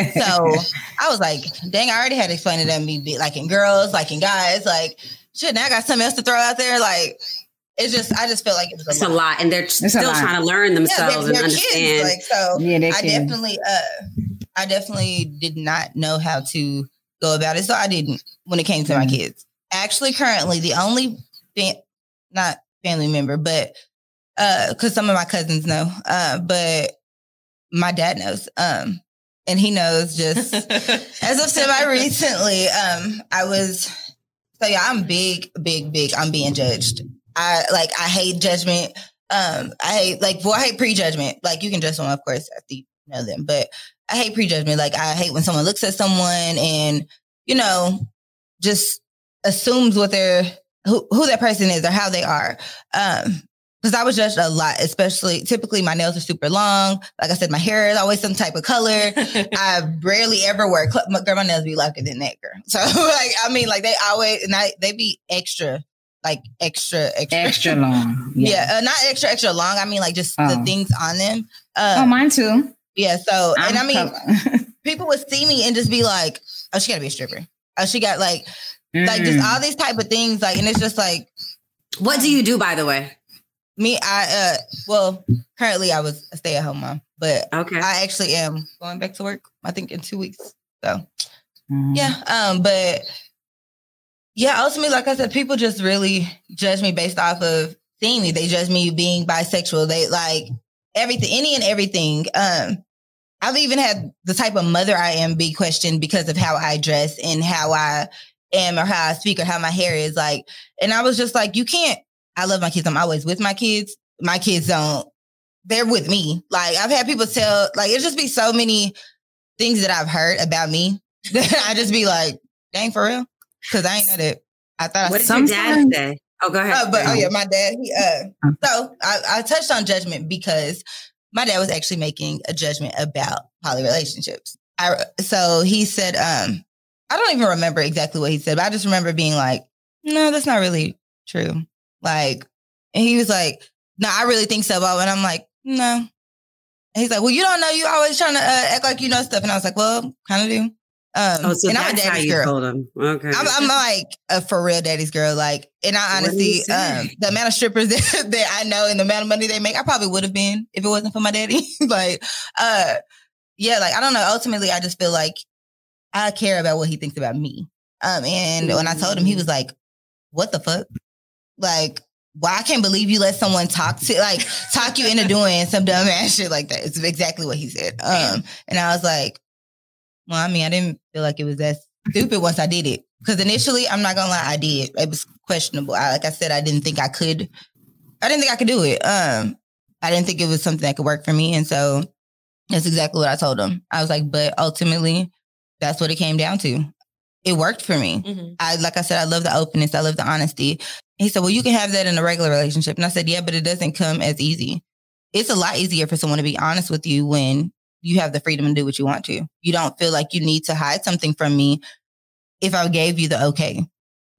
I was like, dang, I already had to explain it to me, like in girls, like in guys, like shit. Now I got something else to throw out there. Like it's just, I just feel like it's a, it's lot. a lot, and they're it's still trying to learn themselves yeah, they're, they're and understand. Kids, like so, yeah, I definitely, uh, I definitely did not know how to go about it, so I didn't when it came to mm-hmm. my kids. Actually, currently, the only, fa- not family member, but because uh, some of my cousins know, uh, but my dad knows. Um, and he knows just as of semi recently. Um, I was so yeah, I'm big, big, big. I'm being judged. I like I hate judgment. Um, I hate like well, I hate prejudgment. Like you can judge someone, of course, after you know them, but I hate prejudgment. Like I hate when someone looks at someone and you know just assumes what they're who, who that person is or how they are. Um, because I was judged a lot, especially typically my nails are super long. Like I said, my hair is always some type of color. I rarely ever wear cl- my, girl, my nails be longer than that girl. So like, I mean, like they always, and I, they be extra, like extra, extra, extra long. Yeah. yeah uh, not extra, extra long. I mean, like just oh. the things on them. Um, oh, mine too. Yeah. So, I'm and I mean, people would see me and just be like, oh, she gotta be a stripper. Oh, she got like, mm. like just mm. all these type of things. Like, and it's just like, what do you do, by the way? Me, I uh well, currently I was a stay at home mom, but okay. I actually am going back to work, I think in two weeks. So mm. yeah. Um, but yeah, ultimately, like I said, people just really judge me based off of seeing me. They judge me being bisexual. They like everything, any and everything. Um, I've even had the type of mother I am be questioned because of how I dress and how I am or how I speak or how my hair is like. And I was just like, you can't I love my kids. I'm always with my kids, my kids don't. They're with me. Like I've had people tell, like it just be so many things that I've heard about me that I just be like, dang, for real, because I ain't know that. I thought what did your dad say? Oh, go ahead. Uh, but oh yeah, my dad. He, uh, so I, I touched on judgment because my dad was actually making a judgment about poly relationships. I so he said, um, I don't even remember exactly what he said, but I just remember being like, no, that's not really true. Like, and he was like, no, I really think so. But and I'm like, no. And he's like, well, you don't know. You always trying to uh, act like you know stuff. And I was like, well, kind of do. Um, oh, so and that's I'm a how you girl. told him. Okay, I'm, I'm, like a for real daddy's girl. Like, and I honestly, um, the amount of strippers that, that I know and the amount of money they make, I probably would have been if it wasn't for my daddy. like, uh, yeah, like I don't know. Ultimately, I just feel like I care about what he thinks about me. Um, and mm-hmm. when I told him, he was like, "What the fuck? Like, why I can't believe you let someone talk to like talk you into doing some dumb ass shit like that." It's exactly what he said. Um, and I was like, well, I mean, I didn't feel like it was that stupid once I did it. Because initially, I'm not gonna lie, I did. It was questionable. I, like I said, I didn't think I could. I didn't think I could do it. Um, I didn't think it was something that could work for me, and so that's exactly what I told him. I was like, but ultimately, that's what it came down to. It worked for me. Mm-hmm. I like I said, I love the openness. I love the honesty. he said, well, you can have that in a regular relationship, and I said, yeah, but it doesn't come as easy. It's a lot easier for someone to be honest with you when you have the freedom to do what you want to. You don't feel like you need to hide something from me if I gave you the okay.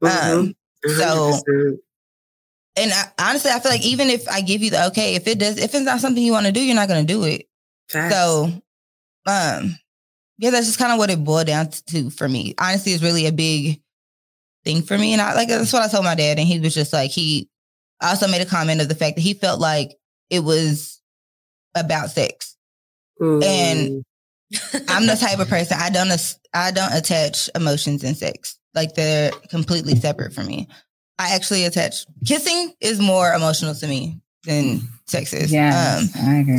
Mm-hmm. Um, so, and I, honestly, I feel like even if I give you the okay, if it does, if it's not something you want to do, you're not going to do it. Facts. So, um, yeah, that's just kind of what it boiled down to for me. Honestly, it's really a big thing for me, and I like that's what I told my dad, and he was just like he also made a comment of the fact that he felt like it was about sex. And I'm the type of person I don't I don't attach emotions in sex. Like they're completely separate for me. I actually attach kissing is more emotional to me than sex is. Yeah, um,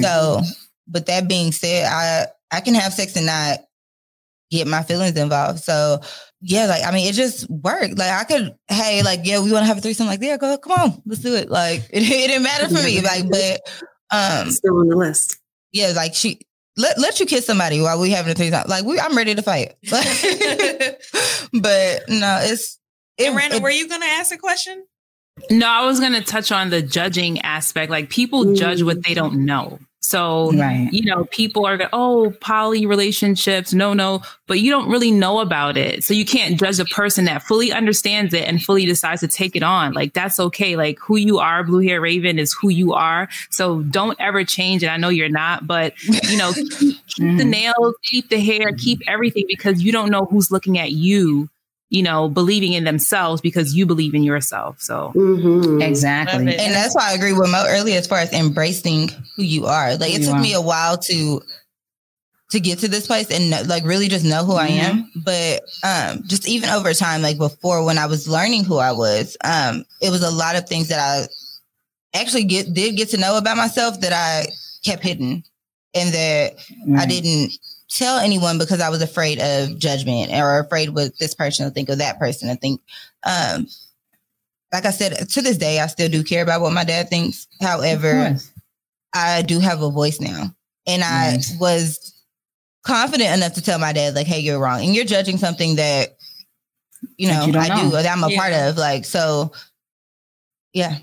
So, but that being said, I I can have sex and not get my feelings involved. So yeah, like I mean, it just worked. Like I could, hey, like yeah, we want to have a threesome. Like yeah, go, come on, let's do it. Like it, it didn't matter for me. Like, but um, still on the list. Yeah, like she let let you kiss somebody while we having a threesome. Like we, I'm ready to fight. but no, it's. It, and Randall, it, were you going to ask a question? No, I was going to touch on the judging aspect. Like people mm. judge what they don't know. So, right. you know, people are, like, oh, poly relationships, no, no, but you don't really know about it. So you can't judge a person that fully understands it and fully decides to take it on. Like that's okay. Like who you are, Blue Hair Raven is who you are. So don't ever change it. I know you're not, but you know, keep, keep the mm-hmm. nails, keep the hair, keep everything because you don't know who's looking at you you know, believing in themselves because you believe in yourself. So mm-hmm. exactly, and that's why I agree with Mo earlier as far as embracing who you are. Like it took me a while to to get to this place and like really just know who mm-hmm. I am. But um, just even over time, like before when I was learning who I was, um, it was a lot of things that I actually get did get to know about myself that I kept hidden and that mm-hmm. I didn't tell anyone because I was afraid of judgment or afraid what this person will think of that person. I think, um, like I said, to this day, I still do care about what my dad thinks. However, I do have a voice now. And I was confident enough to tell my dad, like, hey, you're wrong. And you're judging something that, you know, you I know. do, that I'm a yeah. part of. Like, so yeah.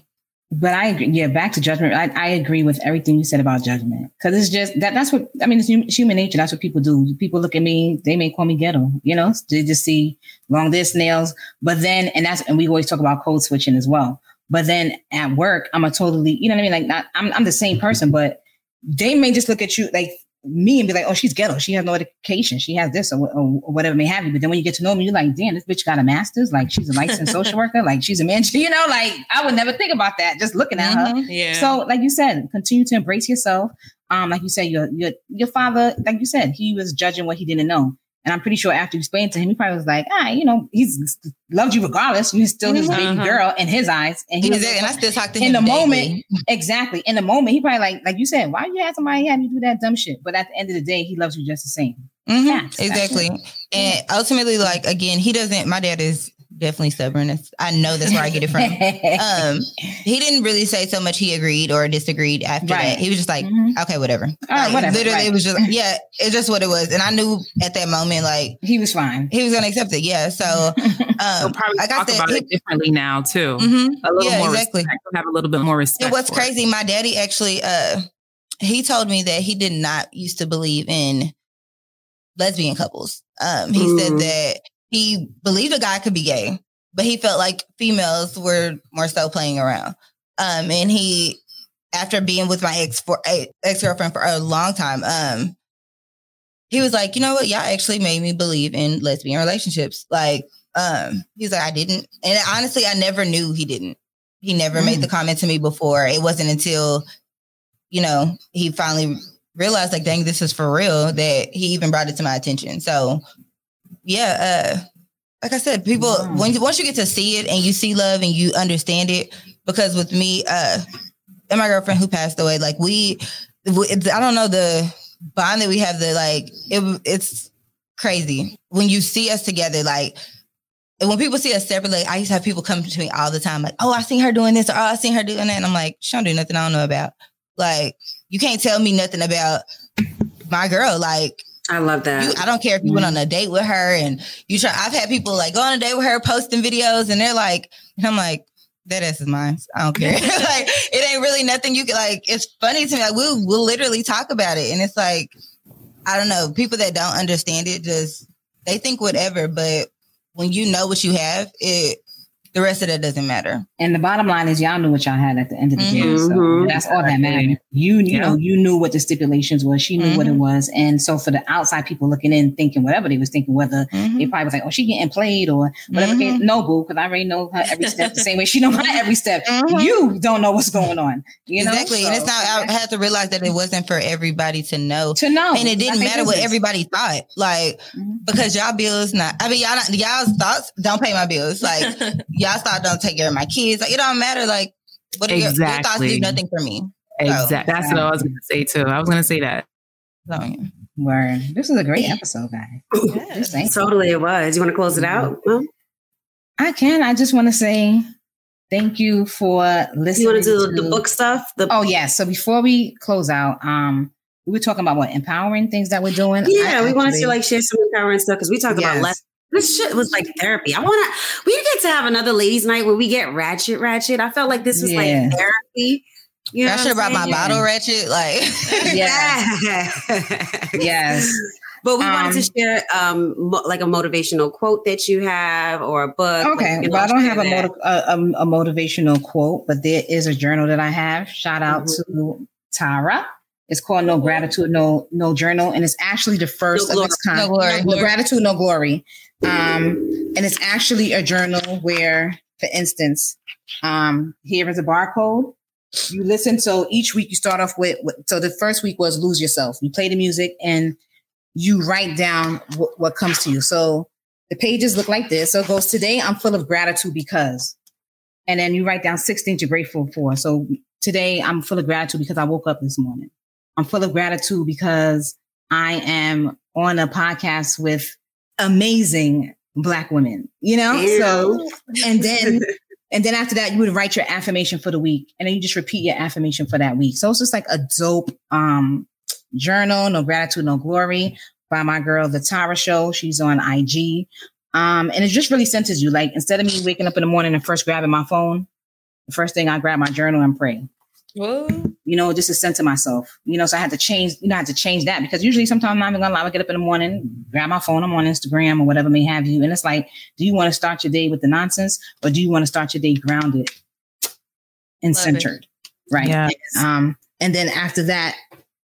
But I agree. Yeah, back to judgment. I, I agree with everything you said about judgment because it's just that. That's what I mean. It's human nature. That's what people do. People look at me. They may call me ghetto. You know, they just see long this nails. But then, and that's and we always talk about code switching as well. But then at work, I'm a totally. You know what I mean? Like, not, I'm I'm the same person, but they may just look at you like me and be like, oh, she's ghetto. She has no education. She has this or, or, or, whatever may have you. But then when you get to know me, you're like, damn, this bitch got a master's. Like she's a licensed social worker. Like she's a man. You know, like I would never think about that just looking at mm-hmm. her. Yeah. So like you said, continue to embrace yourself. Um, like you said, your your your father, like you said, he was judging what he didn't know. And I'm pretty sure after you explained to him, he probably was like, ah, you know, he's loved you regardless. You're still his baby uh-huh. girl in his eyes. And he was, and I still talk to him. In the daily. moment, exactly. In the moment, he probably like, like you said, why you have somebody have you do that dumb shit? But at the end of the day, he loves you just the same. Mm-hmm. exactly. And ultimately, like again, he doesn't. My dad is definitely stubborn. I know that's where I get it from. um, he didn't really say so much. He agreed or disagreed after right. that. He was just like, mm-hmm. okay, whatever. All right, like, whatever. Literally, right. it was just yeah, it's just what it was. And I knew at that moment, like he was fine. He was gonna accept it. Yeah. So um, probably I got talk that, about it differently now too. Mm-hmm. A little yeah, more exactly. Respect. Have a little bit more respect. And what's crazy? It. My daddy actually, uh, he told me that he did not used to believe in lesbian couples. Um, he mm. said that he believed a guy could be gay, but he felt like females were more so playing around. Um, and he, after being with my ex for ex girlfriend for a long time, um, he was like, you know what, y'all actually made me believe in lesbian relationships. Like, um, he's like, I didn't, and honestly, I never knew he didn't. He never mm. made the comment to me before. It wasn't until, you know, he finally realized, like, dang, this is for real, that he even brought it to my attention. So yeah, uh, like I said, people wow. when once you get to see it and you see love and you understand it, because with me, uh, and my girlfriend who passed away, like we, we I don't know the bond that we have. The like it, it's crazy when you see us together. Like when people see us separately, I used to have people come to me all the time, like, "Oh, I seen her doing this," or "Oh, I seen her doing that," and I'm like, "She don't do nothing I don't know about." Like you can't tell me nothing about my girl. Like I love that. You, I don't care if you mm went on a date with her and you try. I've had people like go on a date with her, posting videos, and they're like, and I'm like, that ass is mine. I don't care. like it ain't really nothing you can like. It's funny to me. Like we'll we'll literally talk about it, and it's like I don't know. People that don't understand it just they think whatever, but when you know what you have, it the rest of that doesn't matter. And the bottom line is y'all knew what y'all had at the end of the mm-hmm. day. So mm-hmm. that's all that mattered. You, you yeah. know, you knew what the stipulations was. She knew mm-hmm. what it mm-hmm. was. And so for the outside people looking in, thinking whatever they was thinking, whether mm-hmm. they probably was like, oh, she getting played or whatever. Mm-hmm. No, boo, because I already know her every step the same way she know my every step. You don't know what's going on. You know? Exactly. So, and it's not, I had to realize that it wasn't for everybody to know. To know. And it didn't matter what everybody thought. Like, because y'all bills not, I mean, y'all, y'all's thoughts don't pay my bills. Like, y'all thought don't take care of my kids. Like, it don't matter. Like, what exactly. your, your thoughts do nothing for me. Exactly. So, That's what I was going to say too. I was going to say that. So, yeah. Word. This is a great episode, guys. Yes. Totally, it was. You want to close it out? Well, I can. I just want to say thank you for listening. You want to do the book stuff? The- oh yeah. So before we close out, um, we were talking about what empowering things that we're doing. Yeah, I we wanted to like share some empowering stuff because we talk yes. about less this shit was like therapy. I want to. We get to have another ladies' night where we get ratchet, ratchet. I felt like this was yeah. like therapy. You know I should have brought my bottle ratchet. Like, yeah, yes. But we um, wanted to um, share um mo- like a motivational quote that you have or a book. Okay, like, well, I don't have a, motiv- a, a, a, motivational quote, but there is a journal that I have. Shout out mm-hmm. to Tarah. It's called No Gratitude, No No Journal, and it's actually the first no of its kind. No, glory. no Gratitude, No Glory. Um, and it's actually a journal where, for instance, um, here is a barcode. You listen. So each week you start off with, with, so the first week was lose yourself. You play the music and you write down w- what comes to you. So the pages look like this. So it goes, today I'm full of gratitude because, and then you write down six things you're grateful for. So today I'm full of gratitude because I woke up this morning. I'm full of gratitude because I am on a podcast with amazing black women, you know? Ew. So, and then, and then after that, you would write your affirmation for the week and then you just repeat your affirmation for that week. So it's just like a dope, um, journal, no gratitude, no glory by my girl, the Tarah show. She's on IG. Um, and it just really centers you. Like instead of me waking up in the morning and first grabbing my phone, the first thing I grab my journal and pray. Whoa. You know, just to center myself. You know, so I had to change, you know, I had to change that because usually sometimes I'm not even gonna lie. I get up in the morning, grab my phone, I'm on Instagram or whatever may have you. And it's like, do you want to start your day with the nonsense or do you want to start your day grounded and Love centered? It. Right. Yes. Um, and then after that,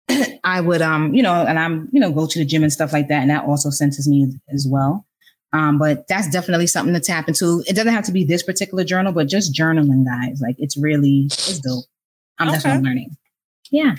I would um, you know, and I'm, you know, go to the gym and stuff like that. And that also centers me as well. Um, but that's definitely something to tap into. It doesn't have to be this particular journal, but just journaling, guys. Like it's really it's dope. Um, okay. That's what I'm learning. Yeah.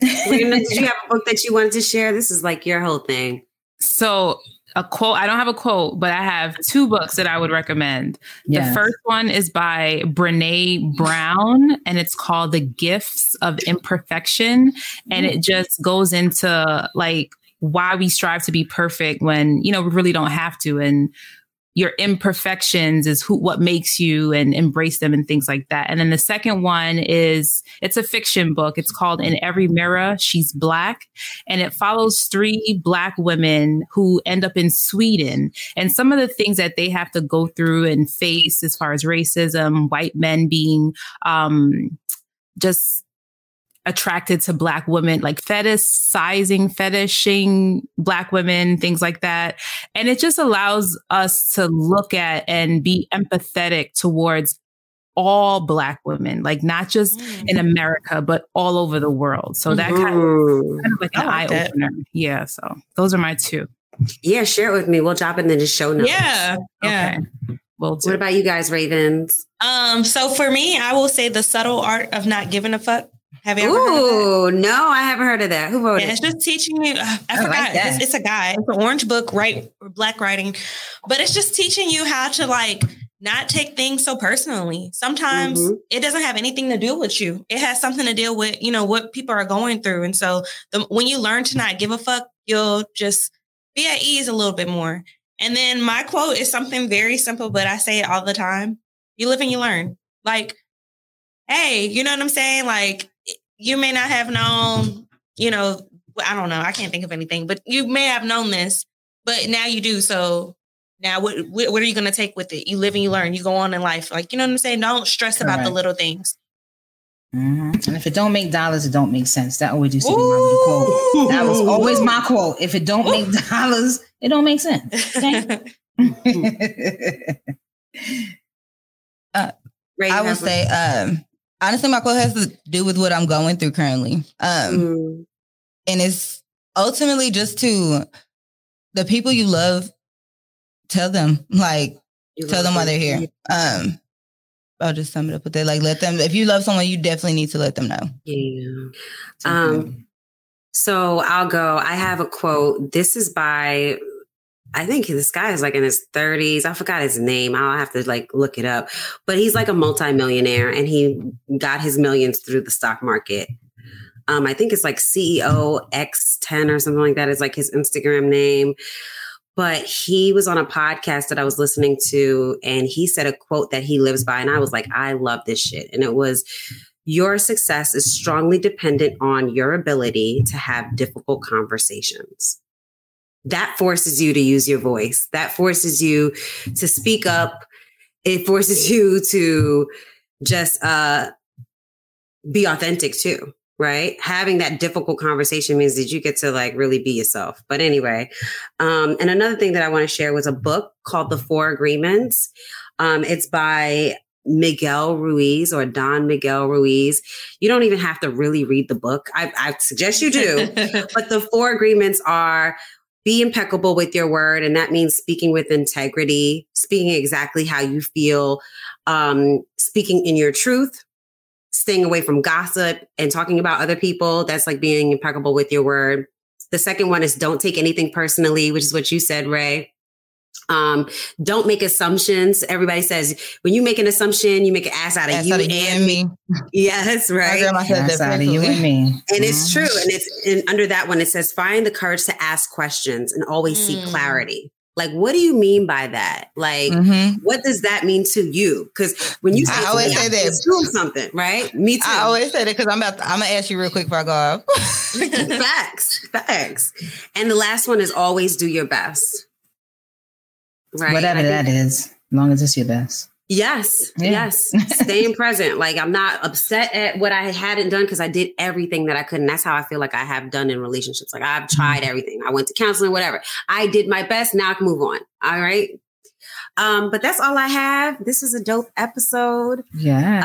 Did you have a book that you wanted to share? This is like your whole thing. So a quote. I don't have a quote, but I have two books that I would recommend. Yes. The first one is by Brené Brown, and it's called The Gifts of Imperfection. And it just goes into like why we strive to be perfect when, you know, we really don't have to. And your imperfections is who what makes you and embrace them and things like that. And then the second one is it's a fiction book. It's called In Every Mirror She's Black and it follows three black women who end up in Sweden and some of the things that they have to go through and face as far as racism, white men being um just attracted to black women, like fetish sizing, fetishing black women, things like that. And it just allows us to look at and be empathetic towards all black women, like not just mm. in America, but all over the world. So that mm-hmm. kind, of, kind, of, like an eye opener. Yeah. So those are my two. Yeah, share it with me. We'll drop it in the show notes. Yeah. Yeah. Okay. Well, what about you guys, Ravens? Um, so for me, I will say the subtle art of not giving a fuck. Have you ever Ooh, no, I haven't heard of that. Who wrote yeah, it? It's just teaching you. I, I forgot. Like it's, it's, a guy. It's an orange book, right? Black writing, but it's just teaching you how to like not take things so personally. Sometimes mm-hmm. it doesn't have anything to do with you. It has something to deal with, you know, what people are going through. And so the, when you learn to not give a fuck, you'll just be at ease a little bit more. And then my quote is something very simple, but I say it all the time. You live and you learn. Like, hey, you know what I'm saying? Like, you may not have known, you know, I don't know, I can't think of anything, but you may have known this, but now you do. So now what what are you going to take with it? You live and you learn. You go on in life. Like, you know what I'm saying? Don't stress Correct. about the little things. Mm-hmm. And if it don't make dollars, it don't make sense. That always used to be my quote. That was always my quote. If it don't make dollars, it don't make sense. Okay? uh, I would say, um, honestly, my quote has to do with what I'm going through currently. Um, mm. And it's ultimately just to the people you love, tell them, like, you tell them why they're here. Um, I'll just sum it up with that. Like, let them, if you love someone, you definitely need to let them know. Yeah. Um, so I'll go. I have a quote. This is by I think this guy is like in his 30s. I forgot his name. I'll have to like look it up. But he's like a multimillionaire and he got his millions through the stock market. Um, I think it's like CEO X10 or something like that is like his Instagram name. But he was on a podcast that I was listening to and he said a quote that he lives by. And I was like, I love this shit. And it was, your success is strongly dependent on your ability to have difficult conversations that forces you to use your voice. That forces you to speak up. It forces you to just uh, be authentic too, right? Having that difficult conversation means that you get to like really be yourself. But anyway, um, and another thing that I want to share was a book called The Four Agreements. Um, it's by Miguel Ruiz or Don Miguel Ruiz. You don't even have to really read the book. I, I suggest you do. but the four agreements are be impeccable with your word. And that means speaking with integrity, speaking exactly how you feel, um, speaking in your truth, staying away from gossip and talking about other people. That's like being impeccable with your word. The second one is don't take anything personally, which is what you said, Rae. Um, don't make assumptions. Everybody says when you make an assumption, you make an ass out of ass you, out of and, and me. Yes, right. Ass out of you and me. And mm-hmm. it's true. And it's and under that one, it says find the courage to ask questions and always mm. seek clarity. Like, what do you mean by that? Like, mm-hmm. what does that mean to you? Because when you say I always me, say that doing something, right? Me too. I always say that because I'm about. To, I'm gonna ask you real quick before I go off. facts, facts. And the last one is always do your best. Right. Whatever that is, as long as it's your best. Yes, yeah. yes. Staying present. Like I'm not upset at what I hadn't done because I did everything that I could. And that's how I feel like I have done in relationships. Like I've tried mm-hmm. everything. I went to counseling, whatever. I did my best. Now I can move on. All right. Um, but that's all I have. This is a dope episode. Yeah.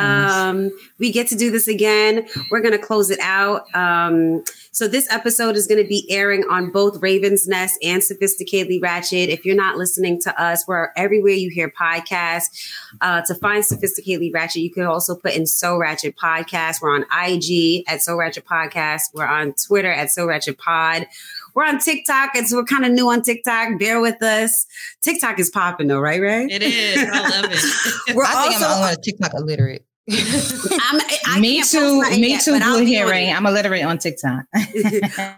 Um, we get to do this again. We're gonna close it out. Um, so this episode is going to be airing on both Raven's Nest and Sophisticatedly Ratchet. If you're not listening to us, we're everywhere you hear podcasts. Uh, to find Sophisticatedly Ratchet, you can also put in So Ratchet Podcast. We're on IG at So Ratchet Podcast. We're on Twitter at So Ratchet Pod. We're on TikTok. It's we're kind of new on TikTok. Bear with us. TikTok is popping though, right, Rae? It is. I love it. we're I think also, I'm on TikTok illiterate. I'm, I me too. Me yet, too. Blue hearing. I'm illiterate on TikTok.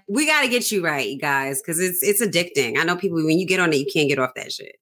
we got to get you right, you guys, because it's it's addicting. I know people when you get on it, you can't get off that shit.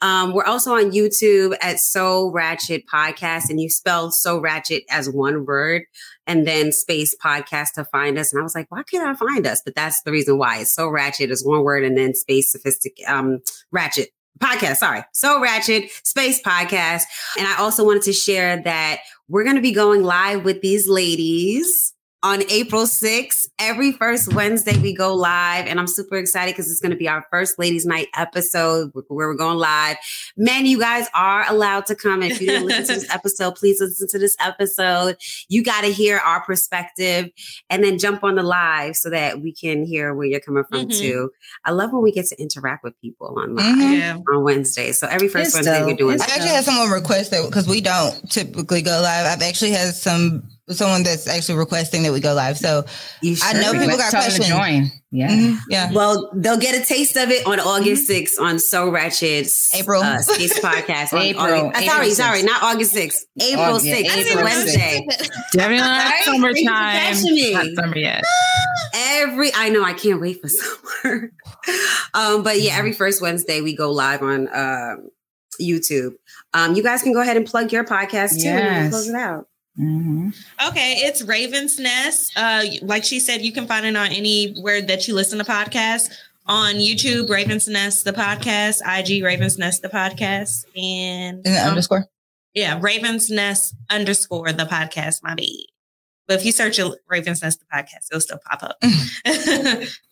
Um, we're also on YouTube at So Ratchet Podcast, and you spell So Ratchet as one word and then space podcast to find us. And I was like, why can't I find us? But that's the reason why. It's So Ratchet is one word, and then space sophistic um ratchet podcast. Sorry. So Ratchet Space Podcast. And I also wanted to share that we're going to be going live with these ladies on April 6th. Every first Wednesday, we go live, and I'm super excited because it's going to be our first Ladies Night episode where we're going live. Men, you guys are allowed to come. If you didn't listen to this episode, please listen to this episode. You got to hear our perspective and then jump on the live so that we can hear where you're coming from, mm-hmm. too. I love when we get to interact with people on live mm-hmm. on Wednesday. So every first it's Wednesday, dope. we're doing I actually had someone request that because we don't typically go live. I've actually had some someone that's actually requesting that we go live. So sure? I know people got questions. Join. Yeah. Mm-hmm. Yeah. Well, they'll get a taste of it on August 6th mm-hmm. on So Ratchet's April uh, Space Podcast. April. August, uh, sorry, 6th. sorry, not August 6th. April August, 6th. Yeah, April Wednesday. Definitely not summertime. Not summer yet. Every I know I can't wait for summer. um, but yeah, every first Wednesday we go live on um, YouTube. Um, you guys can go ahead and plug your podcast too yes. and close it out. Mm-hmm. Okay, it's Raven's Nest. Uh, like she said, you can find it on anywhere that you listen to podcasts. On YouTube, Raven's Nest the podcast, IG Raven's Nest the podcast, and um, underscore. Yeah, Raven's Nest underscore the podcast. My baby. But if you search Raven's Nest the podcast, it'll still pop up.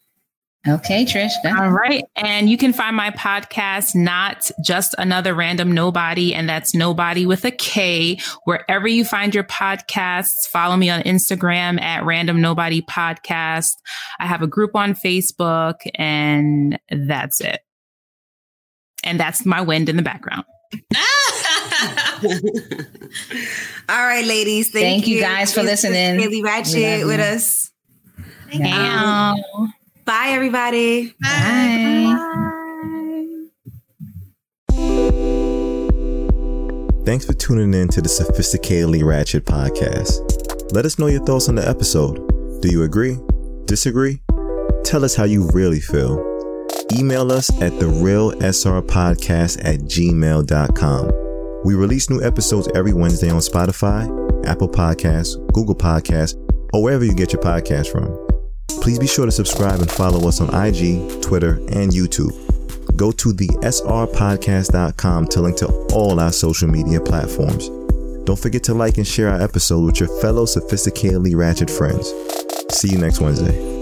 Okay, Trish. All right. And you can find my podcast, Not Just Another Random Knowbody, and that's Knowbody with a K, wherever you find your podcasts. Follow me on Instagram at Random Knowbody Podcast. I have a group on Facebook, and that's it. And that's my wind in the background. All right, ladies. Thank, thank you. guys for listening. Haley Ratchet with us. Thank um, you. Bye, everybody. Bye. Bye. Thanks for tuning in to the Sophisticatedly Ratchet podcast. Let us know your thoughts on the episode. Do you agree? Disagree? Tell us how you really feel. Email us at the real SR podcast at gmail.com. We release new episodes every Wednesday on Spotify, Apple Podcasts, Google Podcasts, or wherever you get your podcast from. Please be sure to subscribe and follow us on IG, Twitter, and YouTube. Go to the srpodcast.com to link to all our social media platforms. Don't forget to like and share our episode with your fellow sophisticatedly ratchet friends. See you next Wednesday.